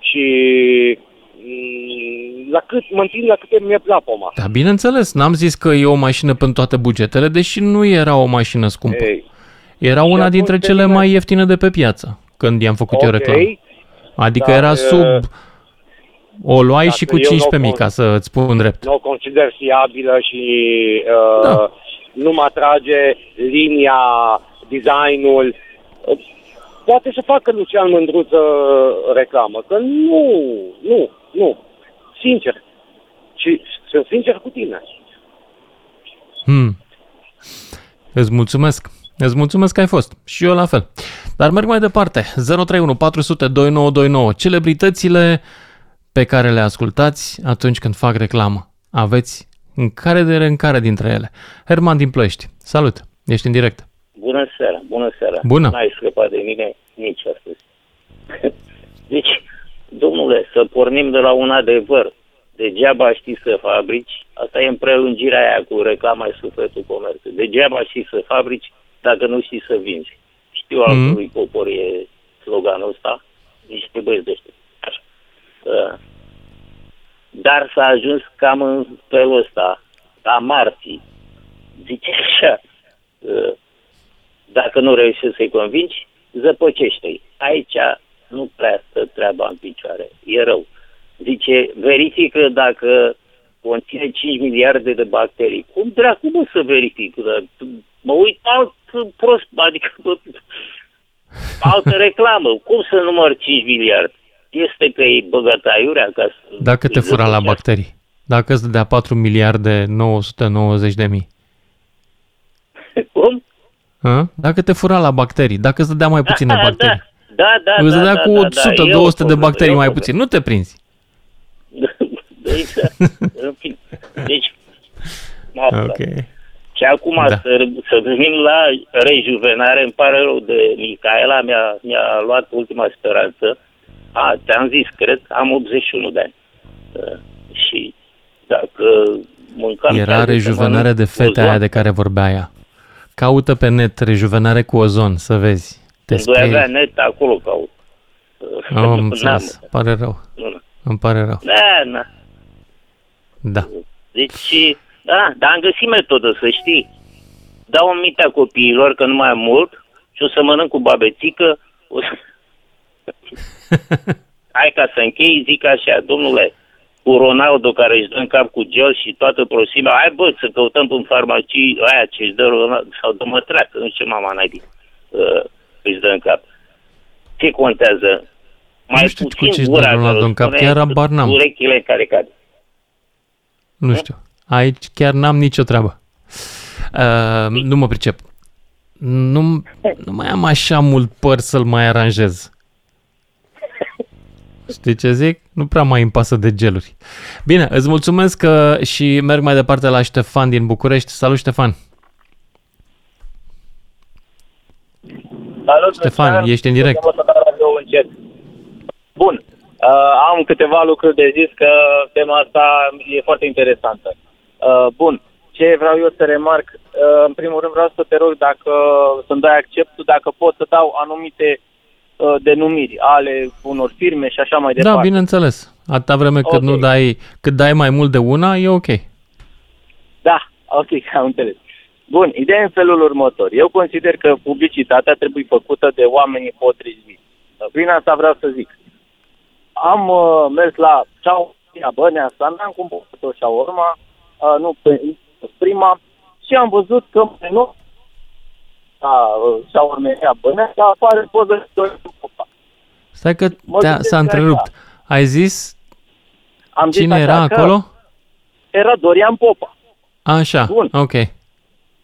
Și mm, la cât, mă întind la câte mi-e plapoma. Da, bineînțeles, n-am zis că e o mașină pentru toate bugetele, deși nu era o mașină scumpă. Ei, Era Și una atunci dintre pe cele mine- mai ieftine de pe piață, când i-am făcut eu Ok, reclamă. Adică dar, era sub... uh, O luai dacă și cu eu nu 15.000, con- ca să îți spun drept. nu o consider fiabilă și uh, Da. nu mă atrage linia, designul. Uh, Poate să facă Lucian Mândruță reclamă, că nu, nu, nu, sincer. Și sunt sincer cu tine. Hmm. Îți mulțumesc. Îți mulțumesc că ai fost. Și eu la fel. Dar merg mai departe. 031 400 2929. Celebritățile pe care le ascultați atunci când fac reclamă. Aveți în care de în care dintre ele. Herman din Plăști. Salut. Ești în direct. Bună seara, bună seara. Bună. N-ai scăpat de mine nici astăzi. Deci, domnule, să pornim de la un adevăr. Degeaba știi să fabrici, asta e în prelungirea aia cu reclama și sufletul comerțului. Degeaba știi să fabrici dacă nu știi să vinzi. Știu al Mhm. cărui popor e sloganul ăsta, niște băieți de ăștia. Așa. Uh, Dar s-a ajuns cam în felul ăsta, la marții. Zice așa, uh, dacă nu reușești să-i convingi, zăpăcește-i. Aici nu prea stă treaba în picioare. E rău. Zice, verifică dacă conține 5 miliarde de bacterii. Cum dracu mă să verific? Dar Mă uit alt prost, adică bă, altă reclamă. Cum să număr 5 miliarde? Este că e băgat aiurea ca să... Dacă te fura la bacterii. Dacă îți dădea 4 miliarde 990 de mii. Cum? Hă? Dacă te fura la bacterii, dacă îți dădea mai puține Da, bacterii. Da, da, îți da, dădea da, cu da, 100, da, e o 200 de problemă, bacterii e o mai problemă. puțin. Nu te prinzi. Exact. În fin. Deci, asta. Ok. Și acum Da. da. să, să venim la rejuvenare, îmi pare rău de Micaela, mi-a, mi-a luat ultima speranță. A, te-am zis, cred, am 81 de ani. Uh, și dacă mâncam... Era chiar de rejuvenare mănânc de fete ozon, aia de care vorbea ea. Caută pe net rejuvenare cu ozon, să vezi. Te Când voi avea sperii. net, acolo caut. Uh, Am n-am. înțeles. Pare rău. Nu. Îmi pare rău. Da, da. Da. Deci, da, dar am găsit metodă, să știi. Dau în mintea copiilor că nu mai am mult și o să mănânc cu babețică. O să... Hai ca să închei, zic așa, domnule, cu Ronaldo care își dă în cap cu gel și toată prosimea, hai bă, să căutăm în farmacii aia ce își dă Ronaldo, sau dă mătreacă, nu știu ce mama naibii, uh, își dă în cap. Ce contează? Mai Nu știu cu puțin ce își dă gura Ronaldo care în cap, spune chiar habar n-am. Urechile care cad. Nu știu. Aici chiar n-am nicio treabă. Uh, nu mă pricep. Nu, nu mai am așa mult păr să-l mai aranjez. Știi ce zic? Nu prea mai îmi pasă de geluri. Bine, îți mulțumesc că și merg mai departe la Ștefan din București. Salut, Ștefan! Salut, Ștefan, Lucian. ești în direct. Eu mă să radio încet. Bun. Uh, am câteva lucruri de zis că tema asta e foarte interesantă. Uh, bun. ce vreau eu să remarc, uh, în primul rând vreau să te rog dacă să-mi dai acceptul, dacă pot să dau anumite uh, denumiri ale unor firme și așa mai Da, departe. bineînțeles. Atâta vreme cât Ok. nu dai, cât dai mai mult de una, e ok. Da, ok, am înțeles. Bun, ideea e în felul următor. Eu consider că publicitatea trebuie făcută de oamenii potriviți. Prin asta vreau să zic. Am uh, mers la Ceauria Băneasa, mi-am cumpărat o shawarma, uh, nu pe prima, și am văzut că nu la uh, shawarmeria Băneasa apare poză de Dorian Popa. Stai că Mă te-a, gândesc s-a că întrerupt. Ai zis Am zis cine așa era că acolo? Era Dorian Popa. Așa, Bun. ok.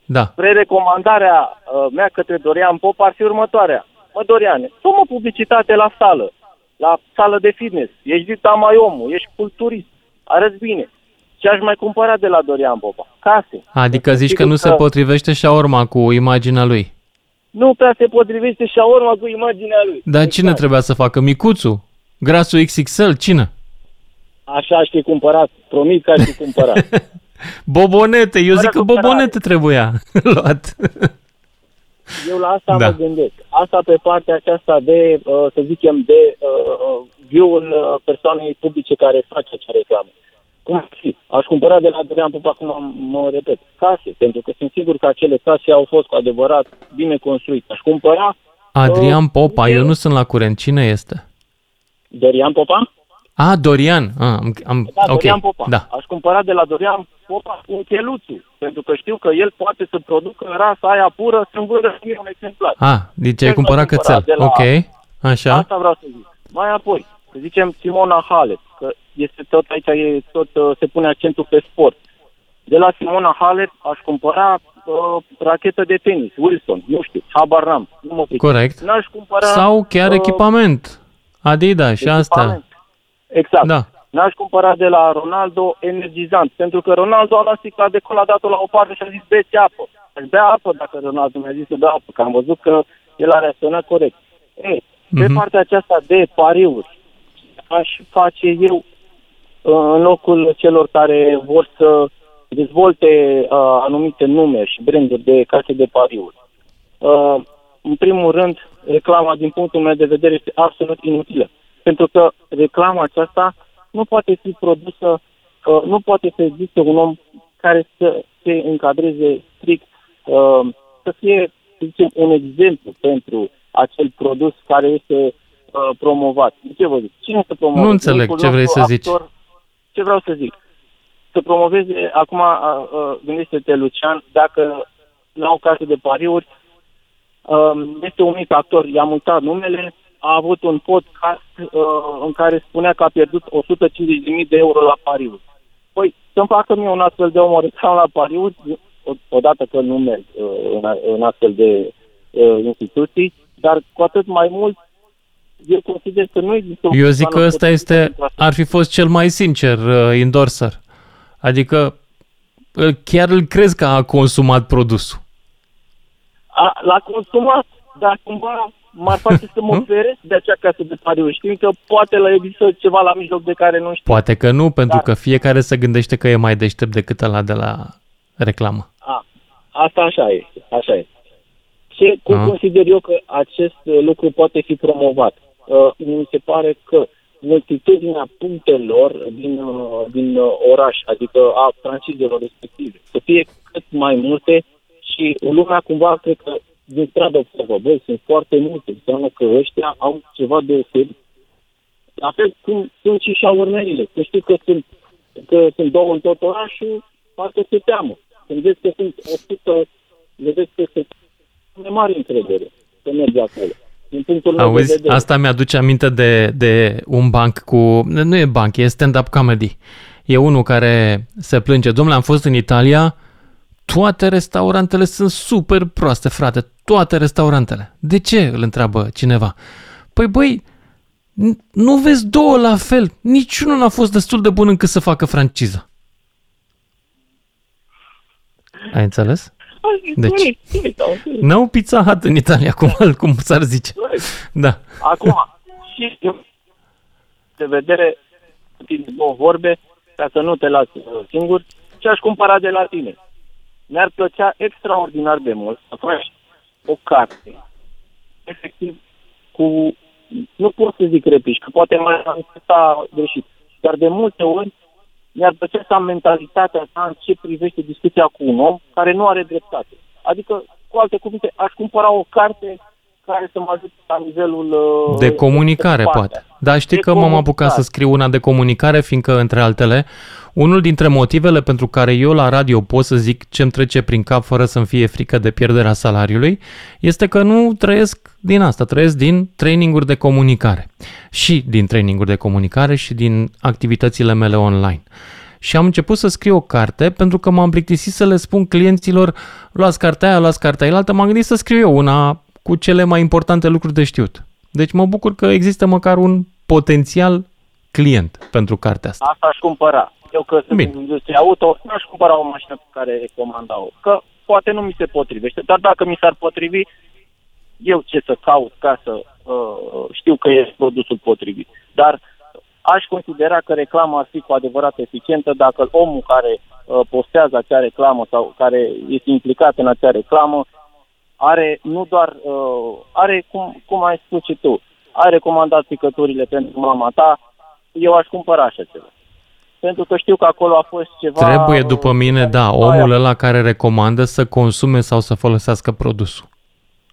Da. Spre recomandarea uh, mea către Dorian Pop ar fi următoarea. Mă, Doriane, fă mă publicitate la sală, la sală de fitness. Ești Vita Maiomu, ești culturist, arăți bine. Ce aș mai cumpăra de la Dorian Popa? Case. Adică zici că Sigur nu se potrivește shawarma cu imaginea lui. Nu prea se potrivește și urma cu imaginea lui. Dar cine trebuia să facă? Micuțu? Grasul XXL? Cine? Așa aș fi cumpărat. Promit că aș fi cumpărat. Bobonete, eu zic că Fără supărare. bobonete trebuia luat. Eu la asta Da. mă gândesc. Asta pe partea aceasta de, uh, să zicem, de uh, view-ul uh, persoanei publice care face acea reclamă. Cum ar fi? Aș cumpăra de la Adrian Popa, acum am- mă repet, case, pentru că sunt sigur că acele case au fost cu adevărat bine construite. Aș cumpăra Adrian Popa, eu nu sunt la curent. Cine este? Dorian Popa? A, Dorian. A, am, am, Da, ok. Dorian Popa. Da. Aș cumpăra de la Dorian Popa un cheluțu, pentru că știu că el poate să producă rasa aia pură să vândă mie un exemplar. A, deci ai Ce cumpărat aș cumpăra cățel. de la- Ok. Așa. Asta vreau să zic. Mai apoi, să zicem Simona Halep, că este tot aici, e tot, uh, se pune accentul pe sport. De la Simona Halep aș cumpăra uh, rachetă de tenis, Wilson, nu știu, habar n-am, nu mă pricep. Corect. N-aș cumpăra... Sau chiar uh, echipament. Adidas și asta. echipament. Exact. Da. N-aș cumpăra de la Ronaldo energizant, pentru că Ronaldo a luat sticla de cola, a dat-o la o parte și a zis beți apă. Aș bea apă dacă Ronaldo mi-a zis să bea apă, că am văzut că el a reacționat corect. Ei, pe Mhm. partea aceasta de pariuri, aș face eu uh, în locul celor care vor să dezvolte uh, anumite nume și branduri de case de pariuri. Uh, în primul rând, reclama din punctul meu de vedere este absolut inutilă. Pentru că reclama aceasta nu poate fi produsă, uh, nu poate să existe un om care să se încadreze strict, uh, să fie, să zicem, un exemplu pentru acel produs care este uh, promovat. Ce vă zic? Cine să promoveze? Nu înțeleg Unicul ce vrei nostru să zici. Ce vreau să zic? Să promoveze, acum uh, uh, gândește-te, Lucian, dacă la o casă de pariuri um, este un mic actor, i-am uitat numele, a avut un podcast uh, în care spunea că a pierdut 150.000 de euro la pariuri. Păi, să-mi facă mie un astfel de om o reclamă la pariuri, o- odată că nu merg uh, în, a- în astfel de uh, instituții, dar cu atât mai mult, eu consider că nu există... o Eu zic că persoană ăsta este, ar fi fost cel mai sincer uh, endorser. Adică îl- chiar îl crezi că a consumat produsul. A, l-a consumat, dar cumva m-ar face să mă feresc de acea casă de pariuri. Știm că poate la există ceva la mijloc de care nu știu. Poate că nu, pentru Dar- că fiecare se gândește că e mai deștept decât ăla de la reclamă. A, asta așa e, așa e. Ce, cum A. consider eu că acest uh, lucru poate fi promovat? Uh, mi se pare că multitudinea punctelor din, uh, din uh, oraș, adică a francizelor respective, să fie cât mai multe și lumea cumva, cred că din stradă observă, băi, sunt foarte multe, înseamnă că ăștia au ceva deosebit. La fel cum sunt și șaurmerile, că știu că sunt, că sunt două în tot orașul, parcă se teamă. Când vezi că sunt 100, vedeți că se mai mare încredere să mergi acolo. Din punctul meu de Auzi, vedere. asta mi-aduce aminte de, de un banc cu... Nu e banc, e stand-up comedy. E unul care se plânge. Domnule, am fost în Italia, toate restaurantele sunt super proaste, frate. Toate restaurantele. De ce? Îl întreabă cineva. Păi, băi, n- nu vezi două la fel. Niciunul n-a fost destul de bun încât să facă franciza. Ai înțeles? Deci, n-au Pizza Hut în Italia, cum, cum s-ar zice. Da. Acum, și eu, de vedere, tine două vorbe, ca să nu te las uh, singur, ce aș cumpăra de la tine? mi-ar plăcea extraordinar de mult să faci o carte, efectiv, cu, nu pot să zic repici, că poate mai am sta greșit, dar de multe ori mi-ar plăcea să am mentalitatea ta în ce privește discuția cu un om care nu are dreptate. Adică, cu alte cuvinte, aș cumpăra o carte care să mă ajute la nivelul... uh, De comunicare, partea. poate. Dar știi De că m-am apucat comunicare. să scriu una de comunicare, fiindcă, între altele, unul dintre motivele pentru care eu la radio pot să zic ce-mi trece prin cap fără să-mi fie frică de pierderea salariului, este că nu trăiesc din asta, trăiesc din traininguri de comunicare. Și din traininguri de comunicare și din activitățile mele online. Și am început să scriu o carte pentru că m-am plictisit să le spun clienților luați cartea aia, luați cartea aia altă, m-am gândit să scriu eu una cu cele mai importante lucruri de știut. Deci mă bucur că există măcar un potențial client pentru cartea asta. Asta aș cumpăra. Eu că sunt Bine. în industria auto, nu aș cumpăra o mașină pe care recomanda-o. Că poate nu mi se potrivește, dar dacă mi s-ar potrivi, eu ce să caut ca să uh, știu că e produsul potrivit. Dar aș considera că reclama ar fi cu adevărat eficientă dacă omul care uh, postează acea reclamă sau care este implicat în acea reclamă are nu doar, uh, are, cum, cum ai spus și tu, ai recomandat picăturile pentru mama ta, eu aș cumpăra așa ceva. Pentru că știu că acolo a fost ceva... Trebuie, după mine, da, omul ăla care recomandă să consume sau să folosească produsul.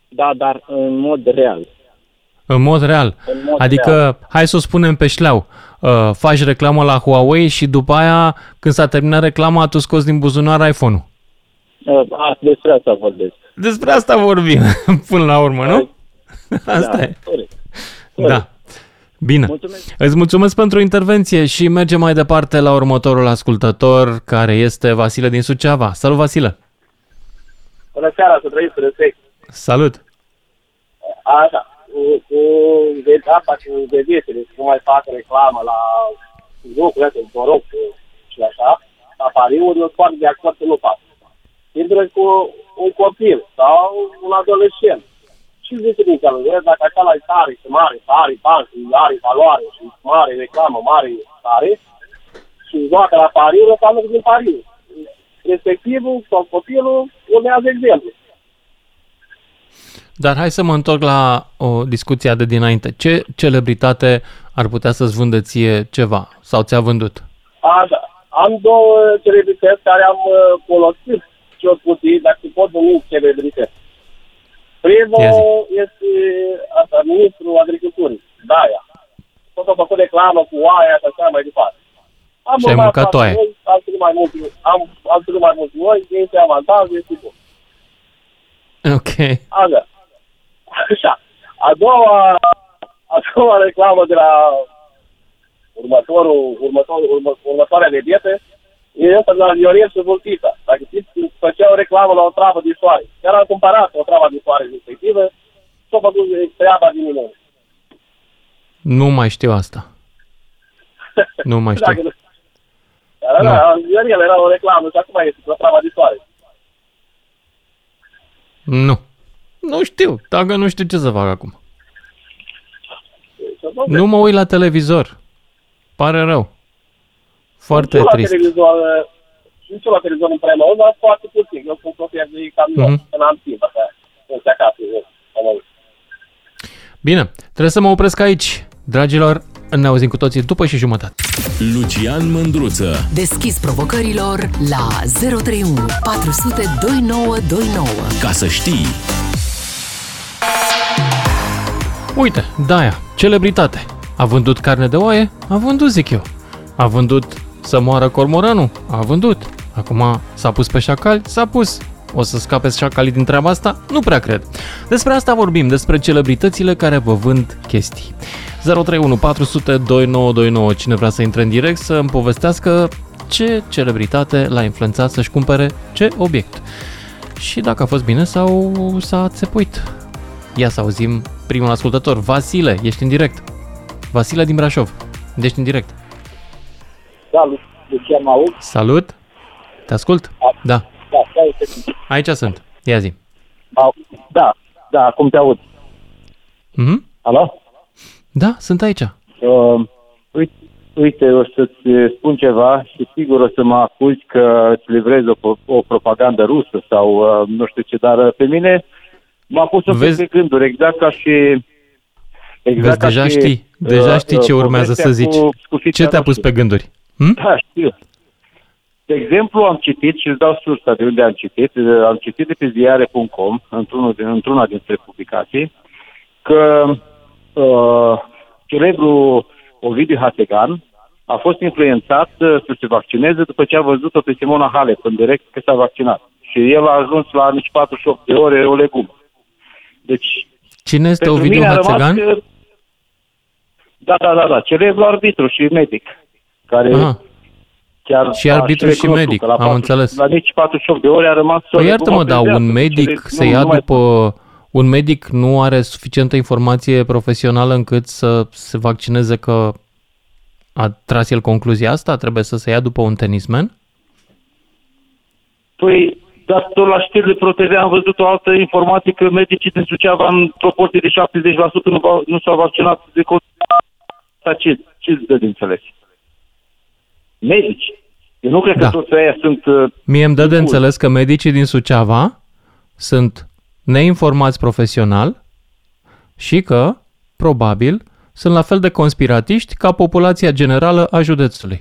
Da, dar în mod real. În mod real. În mod adică, real. hai să o spunem pe șleau, uh, faci reclamă la Huawei și după aia, când s-a terminat reclama, tu scoți din buzunar iPhone-ul. Uh, a, despre asta vorbesc. Despre asta vorbim, până la urmă, nu? Asta da, e. Corect. Da. Bine. Mulțumesc. Îți mulțumesc pentru intervenție și mergem mai departe la următorul ascultător, care este Vasile din Suceava. Salut, Vasile! Bună seara, să trăiți cu respect. Salut! Așa, cu, cu de asta cu vedetele, cum mai fac reclamă la locul ăsta, noroc și așa, la pariuri, eu foarte de acord să nu fac. Intră cu un copil sau un adolescent. Și zice din calul, vezi, dacă așa la tare și mare, tare, bani, și are valoare și mare reclamă, mare tare, și joacă la pariuri, înseamnă că din pariuri. Respectivul sau copilul urmează exemplu. Dar hai să mă întorc la o discuție de dinainte. Ce celebritate ar putea să-ți vândă ție ceva sau ți-a vândut? Așa. Am două celebrități care am uh, folosit cel puțin, dacă se pot numi celebrități. Primul Ia zi. este asta, ministrul agriculturii, Daia. Tot a făcut reclamă cu oaia și așa mai departe. Am Și ai urmat mâncat foarte oaie. mulți, Alții nu mai mulți, am, alții nu mai mulți noi, este avantaj, este bun. Ok. Așa. Așa. A doua, a doua reclamă de la următorul, următorul, urmă, următoarea vedetă e asta de la Ionescu Vultita. Dacă știți, făcea o reclamă la o travă de soare. Chiar am cumpărat o travă de soare respectivă și-a făcut treaba din minune. Nu mai știu asta. Nu mai știu. Dacă nu- Dar da, el era o reclamă și acum este o travă de soare. Nu. Nu știu. Dacă nu știu ce să fac acum. Nu mă uit la televizor. Pare rău. Foarte Nici eu la trist. televizor, nici eu la televizor nu prea mă uit, dar foarte puțin. Eu sunt Sofia de camion, Mhm. când am timp, așa, sunt acasă. eu, am auzit. Bine, trebuie să mă opresc aici. Dragilor, ne auzim cu toții după și jumătate. Lucian Mândruță. Deschis provocărilor la 031 400 2929. Ca să știi. Uite, Daia, celebritate. A vândut carne de oaie? A vândut, zic eu. A vândut să moară cormoranul? A vândut. Acum s-a pus pe șacali? S-a pus. O să scape șacalii din treaba asta? Nu prea cred. Despre asta vorbim, despre celebritățile care vă vând chestii. 031 400 2929. Cine vrea să intre în direct să îmi povestească ce celebritate l-a influențat să-și cumpere ce obiect. Și dacă a fost bine sau s-a țepuit. Ia să auzim primul ascultător. Vasile, ești în direct. Vasile din Brașov. Ești în direct. Da, Lu- Lucian, mă aud? Salut. Te ascult? Da. Da, da, este. Aici sunt. Ia zi. Au- Da, da, acum te aud. Mhm. Alo? Da, sunt aici. Uh, uite, uite, o să-ți spun ceva și sigur o să mă acuzi că îți livrez o, o propagandă rusă sau uh, nu știu ce, dar uh, pe mine m-a pus să Vezi- pe gânduri, exact ca și... Vezi, Exact ca deja și, știi, deja știi ce urmează să povestea zici. cu- cu fița Ce te-a pus roșie. pe gânduri? Hm? Da, știu. De exemplu, am citit și îți dau sursa de unde am citit. uh, Am citit de pe ziare.com, într-unul din, într-una dintre publicații, că uh, celebrul Ovidiu Hategan a fost influențat uh, să se vaccineze după ce a văzut-o pe Simona Halep în direct că s-a vaccinat. Și el a ajuns la nici 48 de ore o legumă. Deci, Cine este pentru Ovidiu mine a rămas Hațegan? Că... Da, da, da, da, celebrul arbitru și medic, care Aha. chiar Și a arbitru și recunoscut medic, că la am 40 înțeles. La nici 48 de ore a rămas Păi o iartă-mă, legumă dar pe un viață. medic Deci, se nu- ia nu mai- după... Un medic nu are suficientă informație profesională încât să se vaccineze că a tras el concluzia asta? Trebuie să se ia după un tenismen? Păi, dar tot la știri de ProTV am văzut o altă informație că medicii din Suceava în proporție de 70% nu, va- nu s-au vaccinat de COVID. Asta ce, ce îți dă de înțeles? Medici. Eu nu cred Da. că toți ăia sunt... uh, Mie îmi dă de buni. înțeles că medicii din Suceava sunt neinformați profesional și că, probabil, sunt la fel de conspiratiști ca populația generală a județului.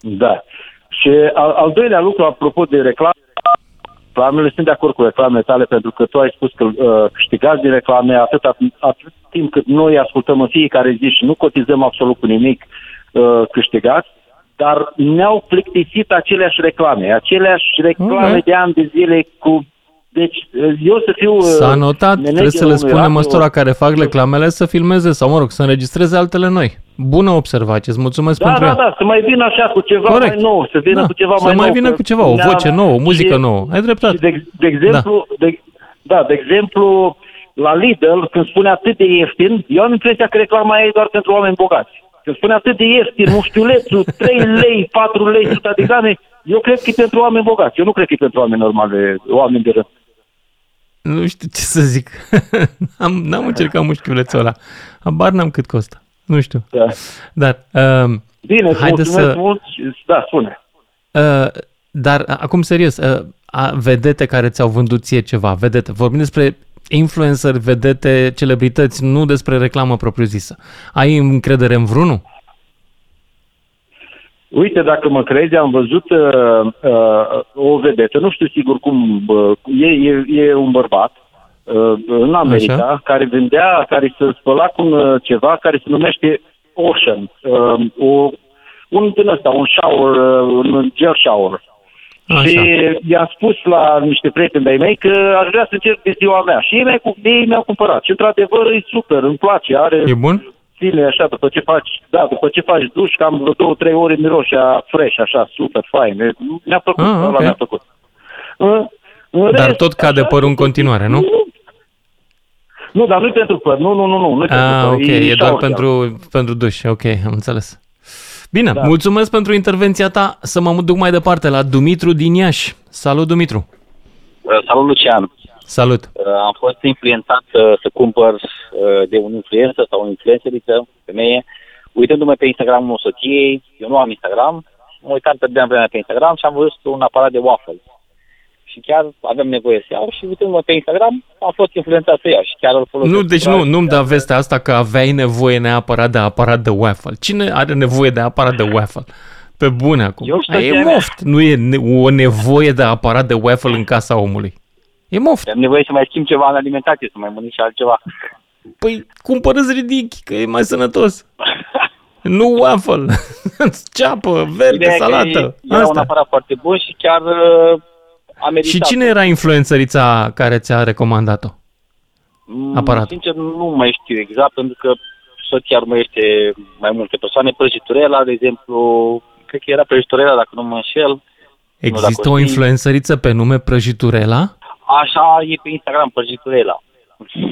Da. Și al, al doilea lucru, apropo de reclame, reclamele, sunt de acord cu reclamele tale, pentru că tu ai spus că uh, câștigați din reclame atât, atât timp cât noi ascultăm în fiecare zi și nu cotizăm absolut cu nimic, uh, câștigați, dar ne-au plictisit aceleași reclame, aceleași reclame Ok. de ani de zile cu... Deci, uh, eu să fiu... uh, S-a notat, trebuie managerul să le unui spunem radio- măstora care fac reclamele să filmeze sau, mă rog, să înregistreze altele noi. Bună observație, îți mulțumesc Da, pentru da, ea. da, să mai vină așa cu ceva Corect. mai nou, să vină Da, cu ceva să mai nou. mai vină că cu ceva, o ne-a- voce nouă, o muzică și- nouă. Ai dreptate. Și de, de exemplu, da. De, da, de exemplu, la Lidl, când spune atât de ieftin, eu am impresia că reclama e doar pentru oameni bogați. Când spune atât de ieftin, mușchiulețul, 3 lei, 4 lei, 100 de grame, eu cred că e pentru oameni bogați. Eu nu cred că e pentru oameni normale, oameni de rând. Nu știu ce să zic. am, n-am încercat mușchiulețul ăla. Habar n-am cât costă. Nu știu. Da. Dar, um, Bine, îți haideți mulțumesc să... mult. și- Da, spune. Uh, dar, acum serios, uh, a, vedete care ți-au vândut ție ceva, vedete, vorbim despre influencer, vedete, celebrități, nu despre reclamă propriu-zisă. Ai încredere în vreunul? Uite, dacă mă crezi, am văzut uh, uh, o vedetă, nu știu sigur cum, uh, e, e, e un bărbat uh, în America Așa. care vendea, care se spăla cu uh, ceva care se numește Ocean, uh, o, un din ăsta, un shower, uh, un gel shower. Așa. Și i-am spus la niște prieteni de-ai mei că aș vrea să încerc de ziua mea. Și ei, mi-au, ei mi-au cumpărat. Și într-adevăr e super, îmi place, are E bun? zile așa, după ce faci, da, după ce faci duș, cam vreo două, trei ore miroși a fresh, așa, super fain. E- Mi-a plăcut, Ah, ăla ok. mi-a plăcut. În, în Dar rest, tot cade părul în continuare, nu? Nu, dar nu pentru păr, nu, nu, nu, nu, nu pentru Ah, păr, ok, e doar shower gel. pentru, pentru duș, ok, am înțeles. Bine, Da. mulțumesc pentru intervenția ta, să mă duc mai departe la Dumitru din Iași. Salut, Dumitru! Uh, Salut, Lucian. Salut! Uh, Am fost influențat uh, să cumpăr uh, de un influencer sau o influenceriță, femeie, uitându-mă pe Instagramul soției. Eu nu am Instagram. Mă uitam pe de vremea pe Instagram și am văzut un aparat de waffle. Și chiar aveam nevoie să iau și uitându-mă pe Instagram am fost influențat să iau și chiar îl folosesc. Nu, deci nu, nu-mi da vestea asta că aveai nevoie neapărat de aparat de waffle. Cine are nevoie de aparat de waffle? Pe bune acum. Eu știu Aia ce e mea. moft. Nu e ne- o nevoie de aparat de waffle în casa omului. E moft. Am nevoie să mai schimb ceva în alimentație, să mai mănânc și altceva. Păi cumpără-ți ridichi, că e mai sănătos. nu waffle. Ceapă, verde, Ideea e că salată. Era un Asta. aparat foarte bun și chiar uh, a meritat. Și cine era influențărița care ți-a recomandat-o? Mm, Aparat. Sincer, nu mai știu exact, pentru că soția urmărește mai multe persoane. Prăjiturela, de exemplu, cred că era prăjiturela, dacă nu mă înșel. Nu, Există dacă o știi. influențăriță pe nume Prăjiturela? Așa e pe Instagram, prăjiturela.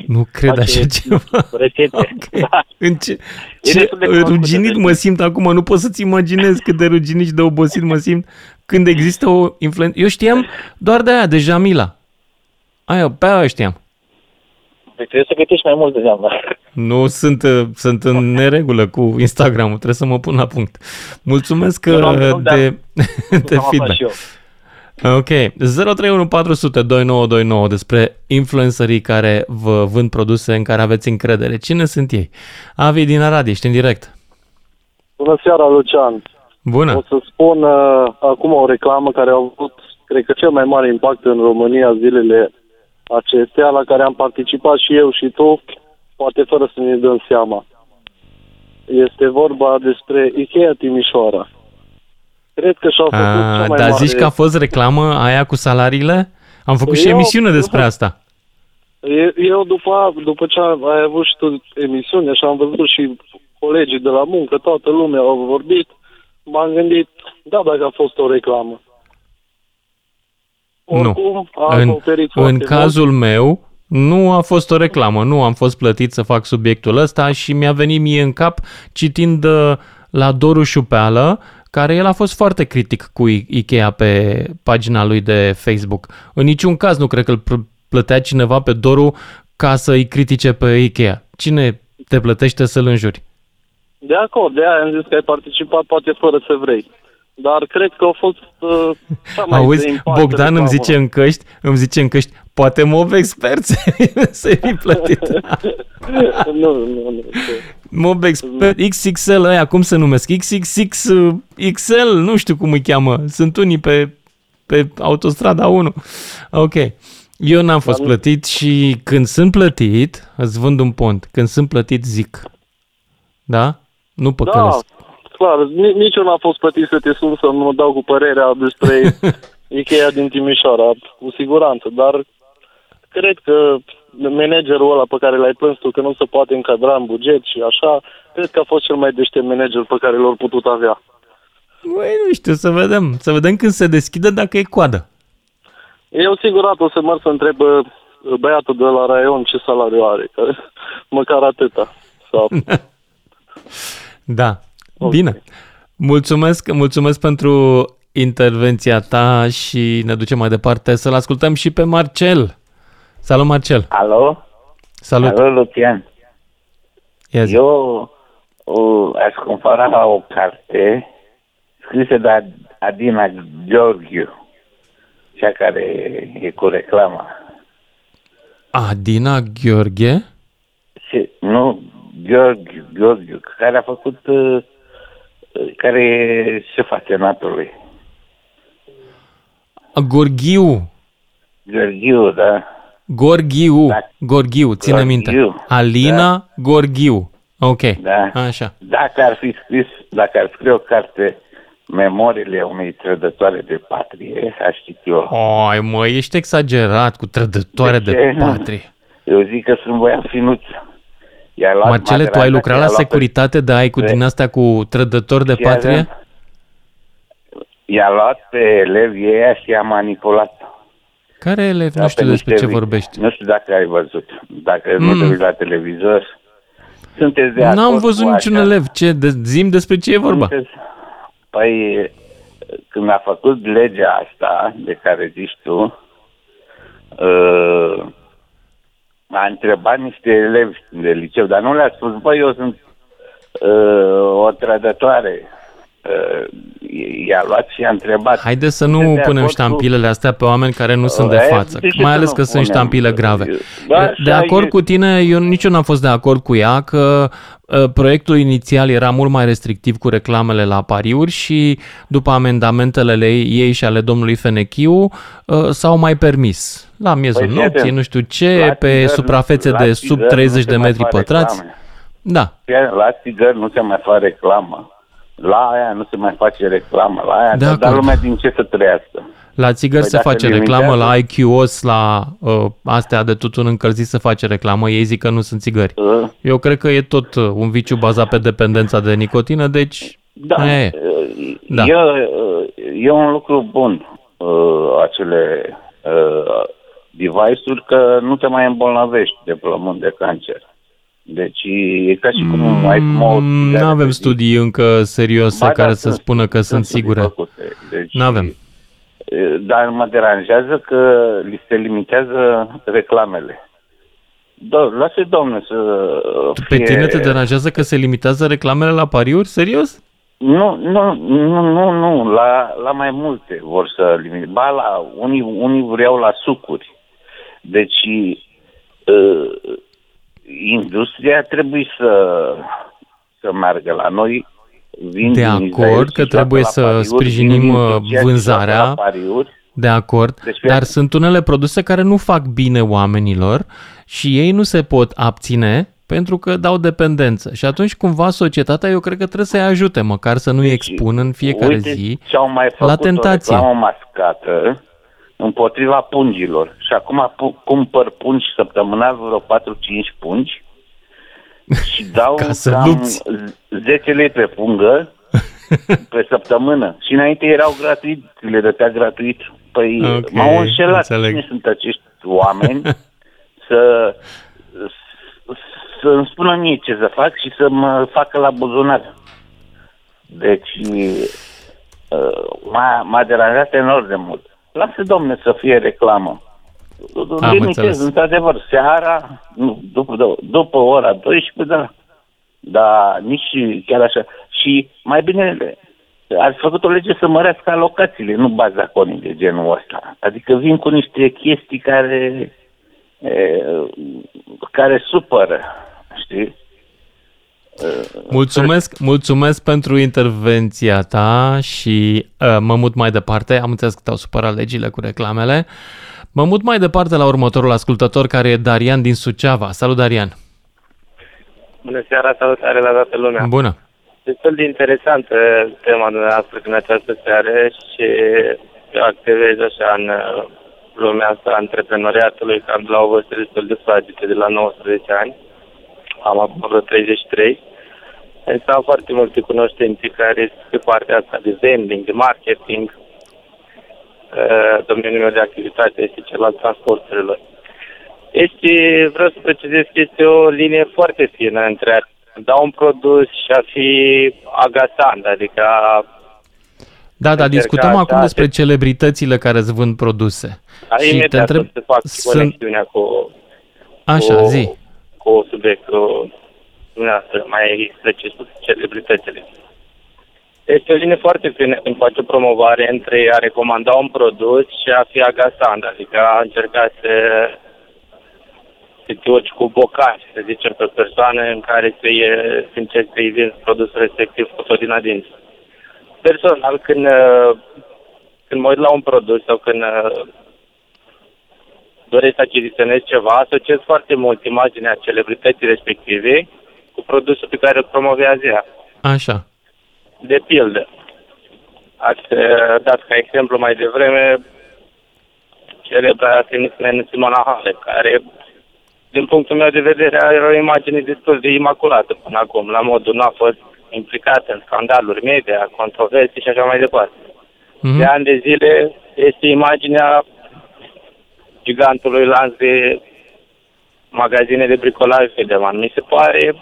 Nu cred Face așa ceva. Rețete. Da. În ce, E ce destul de cunoscută, ruginit deci. mă simt acum, nu pot să-ți imaginez cât de ruginit și de obosit mă simt când există o influență. Eu știam doar de aia, de Jamila. Aia, pe aia știam. Deci trebuie să gătești mai mult de zeamă. Nu sunt, uh, sunt în neregulă cu Instagram-ul, trebuie să mă pun la punct. Mulțumesc Eu n-am uh, nimic, dar de, de am aflat feedback. și eu. Ok, 031 400 2929 despre influencerii care vă vând produse în care aveți încredere. Cine sunt ei? Avi din Arad, ești în direct. Bună seara, Lucian. Bună. O să spun uh, acum o reclamă care a avut, cred că, cel mai mare impact în România zilele acestea, la care am participat și eu și tu, poate fără să ne dăm seama. Este vorba despre Ikea Timișoara. Cred că și-au făcut cea A, mai dar mare... zici că a fost reclamă aia cu salariile? Am făcut și Eu- emisiune despre asta. E- Eu după, după ce ai avut și tu emisiune și am văzut și colegii de la muncă, toată lumea au vorbit, m-am gândit, da, dacă a fost o reclamă. Oricum, nu. a În, acoperit în foarte cazul meu, nu a fost o reclamă, nu am fost plătit să fac subiectul ăsta și mi-a venit mie în cap citind uh, la Doru Șupeală, care el a fost foarte critic cu I- Ikea pe pagina lui de Facebook. În niciun caz nu cred că îl pl- plătea cineva pe Doru ca să-i critique pe Ikea. Cine te plătește să-l înjuri? De acord, de aia am zis că ai participat poate fără să vrei. Dar cred că a fost uh, cea mai de Auzi, impact Bogdan îmi reclamă. zice în căști, îmi zice în căști, poate mob experți să-i fi plătit. nu, nu, nu. Mob expert, XXL ăia, cum se numesc? XXXL, nu știu cum îi cheamă. Sunt unii pe, pe autostrada 1. Ok. Eu n-am fost Dar- plătit și când sunt plătit, îți vând un pont. Când sunt plătit, zic. Da? Nu Da, păcălesc. clar, ni- nici eu n-am fost plătit să te sun să mă dau cu părerea despre Ikea din Timișoara, cu siguranță, dar cred că managerul ăla pe care l-ai plâns tu că nu se poate încadra în buget și așa, cred că a fost cel mai deștept manager pe care l-au putut avea. Băi, nu știu, să vedem. Să vedem când se deschide dacă e coadă. Eu sigurat o să merg să întreb uh, băiatul de la raion ce salariu are, că măcar atâta. Sau... Da. Bine. Mulțumesc, mulțumesc pentru intervenția ta și ne ducem mai departe să-l ascultăm și pe Marcel. Salut, Marcel. Alo? Salut. Alo, Lucian. Yes. Eu o, aș compara o carte scrisă de Ad- Adina Gheorghiu, cea care e cu reclama. Adina Gheorghe? Și, nu, Gheorghiu, Gheorghiu, care a făcut, uh, uh, care e șefa senatului. Gorghiu. Gheorghiu, da. Gorghiu. Gorghiu, ține Gorghiu, minte. Alina Gorghiu. Ok. Da. Așa. Dacă ar fi scris, dacă ar scrie o carte Memoriile unei trădătoare de patrie, aș citi eu. Oi, mă, ești exagerat cu trădătoare de, De ce? patrie. Eu zic că sunt băiat finuț. I-a luat Marcele, tu ai Madrana, lucrat i-a la luat pe- securitate de ai cu din astea cu trădători de Și patrie? avea- I-a luat pe elevii ăia și i-a manipulat. Care elevi? Da, Nu știu pe despre niște ce vi- vorbești. Nu știu dacă ai văzut. Dacă nu Mm. te uiți la televizor, sunteți de acord N-am văzut cu niciun așa? elev. Ce? De, zim despre ce e vorba. Sunteți- Păi, când a făcut legea asta de care zici tu, uh, a întrebat niște elevi de liceu, dar nu le-a spus, băi, eu sunt uh, o trădătoare. Uh, i-a luat și a întrebat. Haide să "Sunteți nu de punem acord cu- ștampilele astea pe oameni care nu sunt de Eh, față. de ce Mai să ales nu că sunt punem? ștampile grave. Da, De așa acord e. cu tine, eu nici eu n-am fost de acord cu ea că uh, proiectul inițial era mult mai restrictiv cu reclamele la pariuri și după amendamentele ei și ale domnului Fenechiu uh, s-au mai permis. La miezul Păi, fii nopții, atent. nu știu ce, La pe țigări- suprafețe la de sub țigări 30 nu de se mai metri fac pătrați. reclame. Da. Chiar La țigări nu se mai face reclamă. La aia nu se mai face reclamă. La aia De dar, dar acord. lumea din ce să trăiască. La țigări Păi se dacă face limitează- reclamă, la IQOS, la uh, astea de tutun încălzit se face reclamă, ei zic că nu sunt țigări. Uh. Eu cred că e tot uh, un viciu bazat pe dependența de nicotină, deci Da, aia e. Da. E, e un lucru bun uh, acele uh, device-uri că nu te mai îmbolnăvești de plămâni de cancer. Deci e ca și cum ai fuma o Nu țigară avem pe zi. studii încă serioase Ba da, care să sunt spună că sunt studii sigure. făcute. Deci, Nu avem. e, Dar mă deranjează că li se limitează reclamele. Da, lasă domne să Pe fie... tine te deranjează că se limitează reclamele la pariuri? Serios? Nu, nu, nu, nu, nu, la, la mai multe vor să limite. Ba, la, unii, unii vreau la sucuri. Deci, uh, industria trebuie să, să meargă la noi. Vin De din Israel acord și că joacă trebuie la să pariuri, sprijinim vin din uh, Turcia și vânzarea. joacă la pariuri. De acord, Deci, dar sunt unele produse care nu fac bine oamenilor și ei nu se pot abține pentru că dau dependență. Și atunci cumva societatea eu cred că trebuie să-i ajute, măcar să nu-i expună în fiecare Uite zi ce-au mai făcut la tentație. o reclamă mascată împotriva pungilor. Și acum pu- cumpăr pungi săptămânal, vreo 4-5 pungi și dau Ca să cam lupți. 10 lei pe pungă pe săptămână. Și înainte erau gratuit, le dătea gratuit. Păi Ok, m-au înșelat. înțeleg. Cine sunt acești oameni să, să îmi spună mie ce să fac și să mă facă la buzunar. Deci uh, m-a, m-a deranjat enorm de mult. Lasă, domne, să fie reclamă. Am Limitez, înțeles. într-adevăr, seara, nu, după, după ora 12, da. Dar nici chiar așa. Și mai bine ați făcut o lege să mărească alocațiile, nu bazaconii de genul ăsta. Adică vin cu niște chestii care e, care supără, știi? Mulțumesc, mulțumesc pentru intervenția ta și uh, mă mut mai departe. Am înțeles că te-au supărat legile cu reclamele. Mă mut mai departe la următorul ascultător care e Darian din Suceava. Salut, Darian! Bună seara, salutare la toată lumea. Bună! Destul de interesantă tema dumneavoastră în această seară și eu activez așa în uh, lumea asta a antreprenoriatului cam la o vârstă destul de fragilă, de la 19 ani. Am acum vreo 33. Însă am foarte multe cunoștințe care sunt pe partea asta de vending, de marketing. Uh, Domeniul meu de activitate este cel al transporturilor. Este, vreau să precizez că este o linie foarte fină între a da un produs și a fi agasant, adică a Da, da, Încerca discutăm așa, acum despre de- celebritățile care îți vând produse. a și te imediat întreb, o să fac sunt... conexiunea cu, Așa, cu, zi. Cu subiectul dumneavoastră, mai precis cu celebritățile. Este o linie foarte fină când faci o promovare între a recomanda un produs și a fi agasant, adică a încerca să, să te urci cu bocași, să zicem, pe persoane în care să, e, să încerci să-i vinzi produsul respectiv cu tot din adins. Personal, când, uh, când mă uit la un produs sau când uh, doresc să achiziționez ceva, asociez foarte mult imaginea celebrității respective cu produsul pe care îl promovează ea. Așa. De pildă, ați uh, dat ca exemplu mai devreme celebra tenismen Simona Halep, care, din punctul meu de vedere, are o imagine destul de imaculată până acum, la modul nu a fost implicată în scandaluri media, controverse și așa mai departe. Mhm. De ani de zile este imaginea gigantului lanț de magazine de bricolaj Fedeman. Mi se pare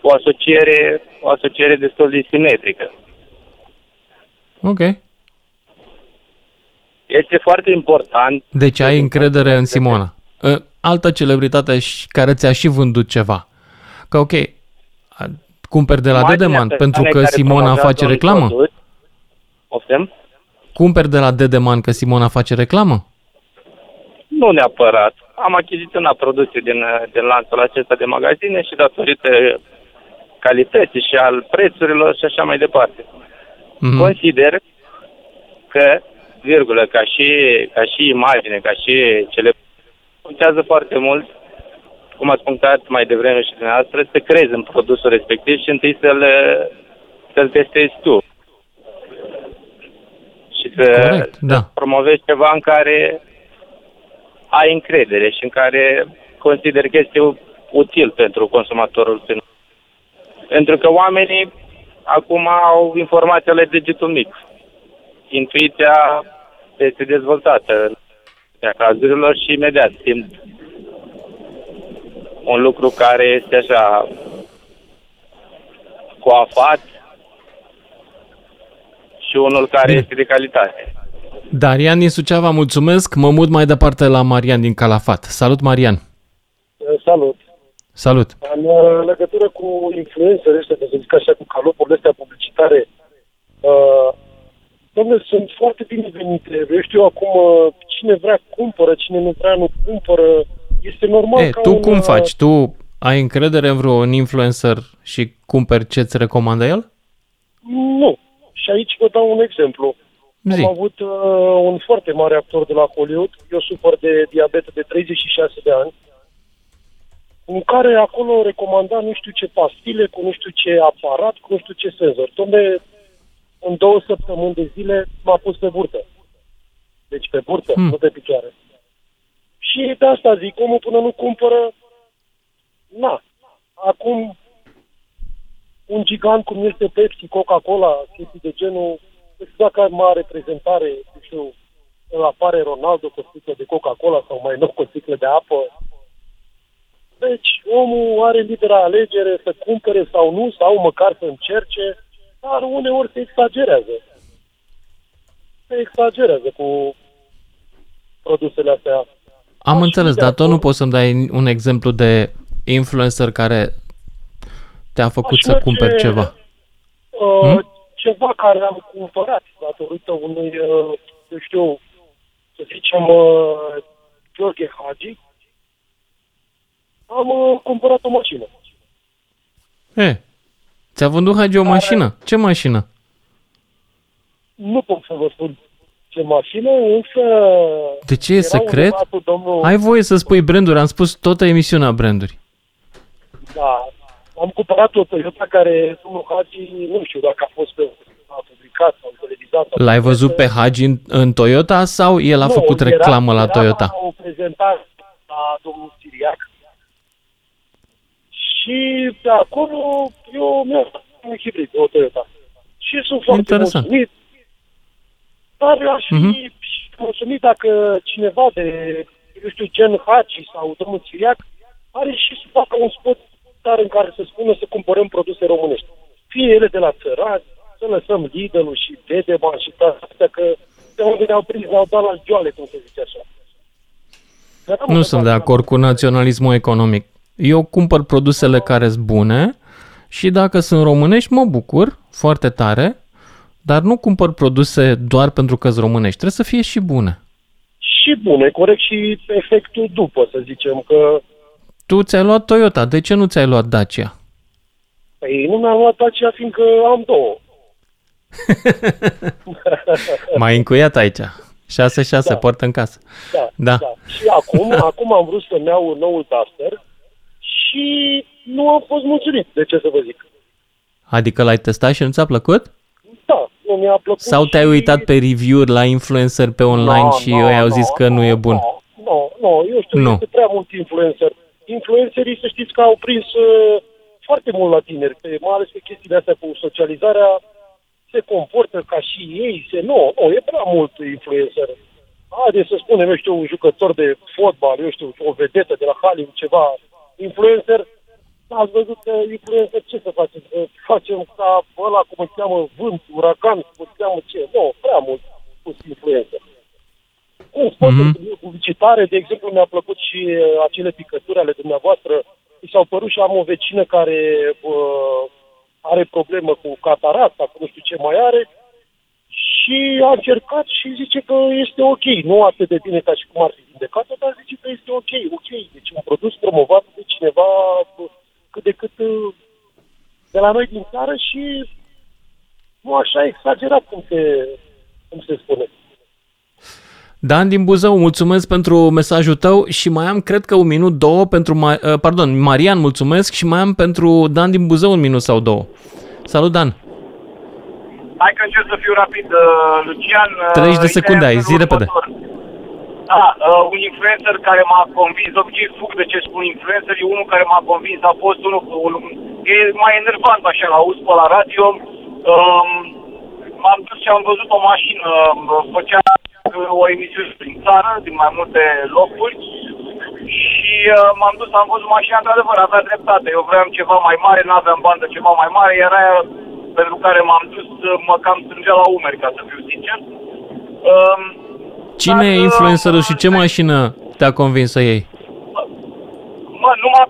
o asociere, o asociere destul de simetrică. Ok. Este foarte important Deci ai încredere în Simona. Ă, Altă celebritate și- care ți-a și vândut ceva. Că ok, a- cumperi de la Imaginea Dedeman pentru persoanei că care Simona promovează face un reclamă? produs. Poftim? Cumperi de la Dedeman că Simona face reclamă? Nu neapărat. Am achiziționat produse din, din lanțul acesta de magazine și datorită calității și al prețurilor și așa mai departe. Mhm. Consider că, virgulă, ca și, ca și imagine, ca și cele contează foarte mult, cum ați punctat mai devreme și dumneavoastră, să crezi în produsul respectiv și întâi să-l, să-l testezi tu. Și să, Corect, da. promovezi ceva în care ai încredere și în care consider că este util pentru consumatorul final. Pentru că oamenii acum au informația la degetul mic. Intuiția este dezvoltată în cazurilor și imediat simt un lucru care este așa coafat și unul care Bine. este de calitate. Darian din Suceava, mulțumesc. Mă mut mai departe la Marian din Calafat. Salut, Marian. Salut! Salut! În uh, legătură cu influențele astea, să zic așa, cu calopurile astea publicitare, uh, domnule, sunt foarte binevenite. Eu știu acum, uh, cine vrea cumpără, cine nu vrea nu cumpără. Este normal E, ca tu un, cum uh, faci? Tu ai încredere în vreun influencer și cumperi ce-ți recomandă el? Nu. Și aici vă dau un exemplu. Zi. Am avut uh, un foarte mare actor de la Hollywood. Eu sufăr de diabet de 36 de ani. În care acolo recomanda nu știu ce pastile, cu nu știu ce aparat, cu nu știu ce senzor. Dom'le, în două săptămâni de zile m-a pus pe burtă. Deci pe burtă, Hmm. nu pe picioare. Și de asta zic, omul până nu cumpără, na. Acum, un gigant cum este Pepsi, Coca-Cola, chestii de genul, nu știu dacă are mare prezentare, nu știu, îl apare Ronaldo cu o sticlă de Coca-Cola sau mai nou cu o sticlă de apă. Deci, omul are libera alegere să cumpere sau nu, sau măcar să încerce, dar uneori se exagerează. Se exagerează cu produsele astea. Am înțeles, dar tot nu poți să-mi dai un exemplu de influencer care te-a făcut Aș să merge, cumperi ceva. Uh, Hmm? Ceva care am cumpărat datorită unui, uh, eu știu, să zicem, uh, Gheorghe Hagi, am uh, cumpărat o mașină. E, ți-a vândut Hagi o mașină? Ce mașină? Nu pot să vă spun ce mașină, însă... De ce e era secret? undeva cu domnul... Ai voie să spui branduri, am spus toată emisiunea branduri. Da, am cumpărat o Toyota care, domnul Hagi, nu știu dacă a fost pe a publicat sau televizat. sau L-ai văzut pe Hagi în, în Toyota sau el a Nu, făcut era- reclamă la era Toyota? o prezentare la domnul Siriac și de acolo eu mi-am un hibrid, o Toyota. Și sunt foarte Interesant. mulțumit. Dar eu aș fi Mhm. mulțumit dacă cineva de, eu știu, gen Haci sau domnul Siriac are și să facă un spot dar în care să spună să cumpărăm produse românești. Fie ele de la țărani, să lăsăm Lidl-ul și Dedeman și toate astea, că de unde ne-au prins, ne-au dat la joale, cum se zice așa. Nu sunt de acord cu naționalismul economic. Eu cumpăr produsele care sunt bune și dacă sunt românești mă bucur foarte tare, dar nu cumpăr produse doar pentru că sunt românești. Trebuie să fie și bune. Și bune, corect, și efectul după, să zicem, că Tu ți-ai luat Toyota, de ce nu ți-ai luat Dacia? păi, nu mi-am luat Dacia fiindcă am două. M-ai încuiat aici. 6-6, Da. poartă în casă. Da, Da. da. Și acum, acum am vrut să-mi iau noul Duster și nu am fost mulțumit, de ce să vă zic. Adică l-ai testat și nu ți-a plăcut? Da, nu mi-a plăcut Sau te-ai și- uitat pe review-uri la influencer pe online No, și no, ei au no, zis că nu e bun? Nu, nu, eu știu, Nu. este prea mult influencer. Influencerii, să știți că au prins uh, foarte mult la tineri, pe, mai ales pe chestiile astea cu socializarea, se comportă ca și ei, se... Nu, nu, e prea mult influencer. Haideți să spunem, eu știu, un jucător de fotbal, eu știu, o vedetă de la Hollywood, ceva, influencer, ați văzut că influencer ce să facem? Să facem ca ăla, cum îl cheamă, vânt, uragan, cum îl cheamă ce? Nu, prea mult pus influencer. Un spot Mhm. mm-hmm. publicitare, de exemplu, mi-a plăcut și uh, acele picături ale dumneavoastră. Mi s-au părut și am o vecină care uh, are problemă cu cataracta, cu nu știu ce mai are, și a încercat și zice că este ok. Nu atât de bine ca și cum ar fi vindecată, dar zice că este ok, ok. Deci un produs promovat de cineva uh, cât de cât uh, de la noi din țară și nu așa exagerat cum se, cum se spune. Dan din Buzău, mulțumesc pentru mesajul tău și mai am, cred că un minut, două pentru, Ma- uh, pardon, Marian, mulțumesc și mai am pentru Dan din Buzău un minut sau două. Salut, Dan! Hai că încerc să fiu rapid, uh, Lucian. uh, 30 de ideea secunde ai, este zi repede. următor. Da, uh, un influencer care m-a convins, de obicei fug de ce spun influencerii, unul care m-a convins a fost unul, un, e mai enervant așa, la auz pe la radio. Um, m-am dus și am văzut o mașină, uh, făcea uh, o emisiune prin țară, din mai multe locuri și uh, m-am dus, am văzut mașina, într-adevăr, avea dreptate. Eu vreau ceva mai mare, nu aveam bani de ceva mai mare, iar aia pentru care m-am dus uh, mă cam strângea la umeri, ca să fiu sincer. Um, Cine e influencerul și ce mașină te-a convins să iei? Mă, nu m-a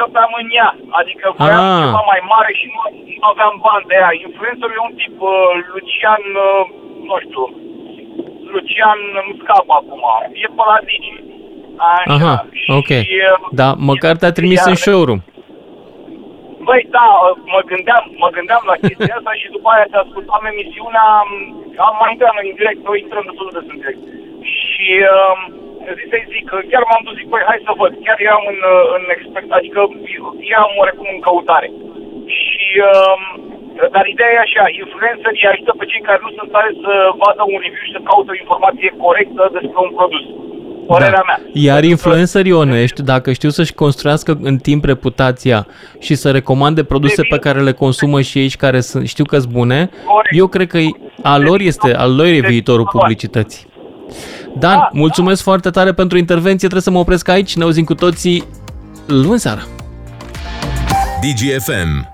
încăpeam în ea. Adică voiam Ah. ceva mai mare și nu, nu aveam bani de ea. Influencerul e un tip uh, Lucian, uh, nu știu, Lucian îmi scapă acum. E pe la Digi. Așa. Aha, ok. Și, uh, Da, măcar te-a trimis în iar- showroom. Băi, da, mă gândeam, mă gândeam la chestia asta și după aia te ascultam emisiunea, am mai intrat în direct, noi intrăm destul de des în direct. Și um, zi să-i zic, că chiar m-am dus, zic, băi, hai să văd, chiar eram în, uh, în expect, adică eram oarecum în căutare. Și, um, dar ideea e așa, influencerii ajută pe cei care nu sunt tare să vadă un review și să caută o informație corectă despre un produs. Părerea mea. Iar influencerii onești, dacă știu să-și construiască în timp reputația și să recomande produse pe care le consumă și ei și care sunt, știu că sunt bune, eu cred că a lor este, al lor e viitorul publicității. Dan, mulțumesc foarte tare pentru intervenție, trebuie să mă opresc aici, ne auzim cu toții luni seara. DGFM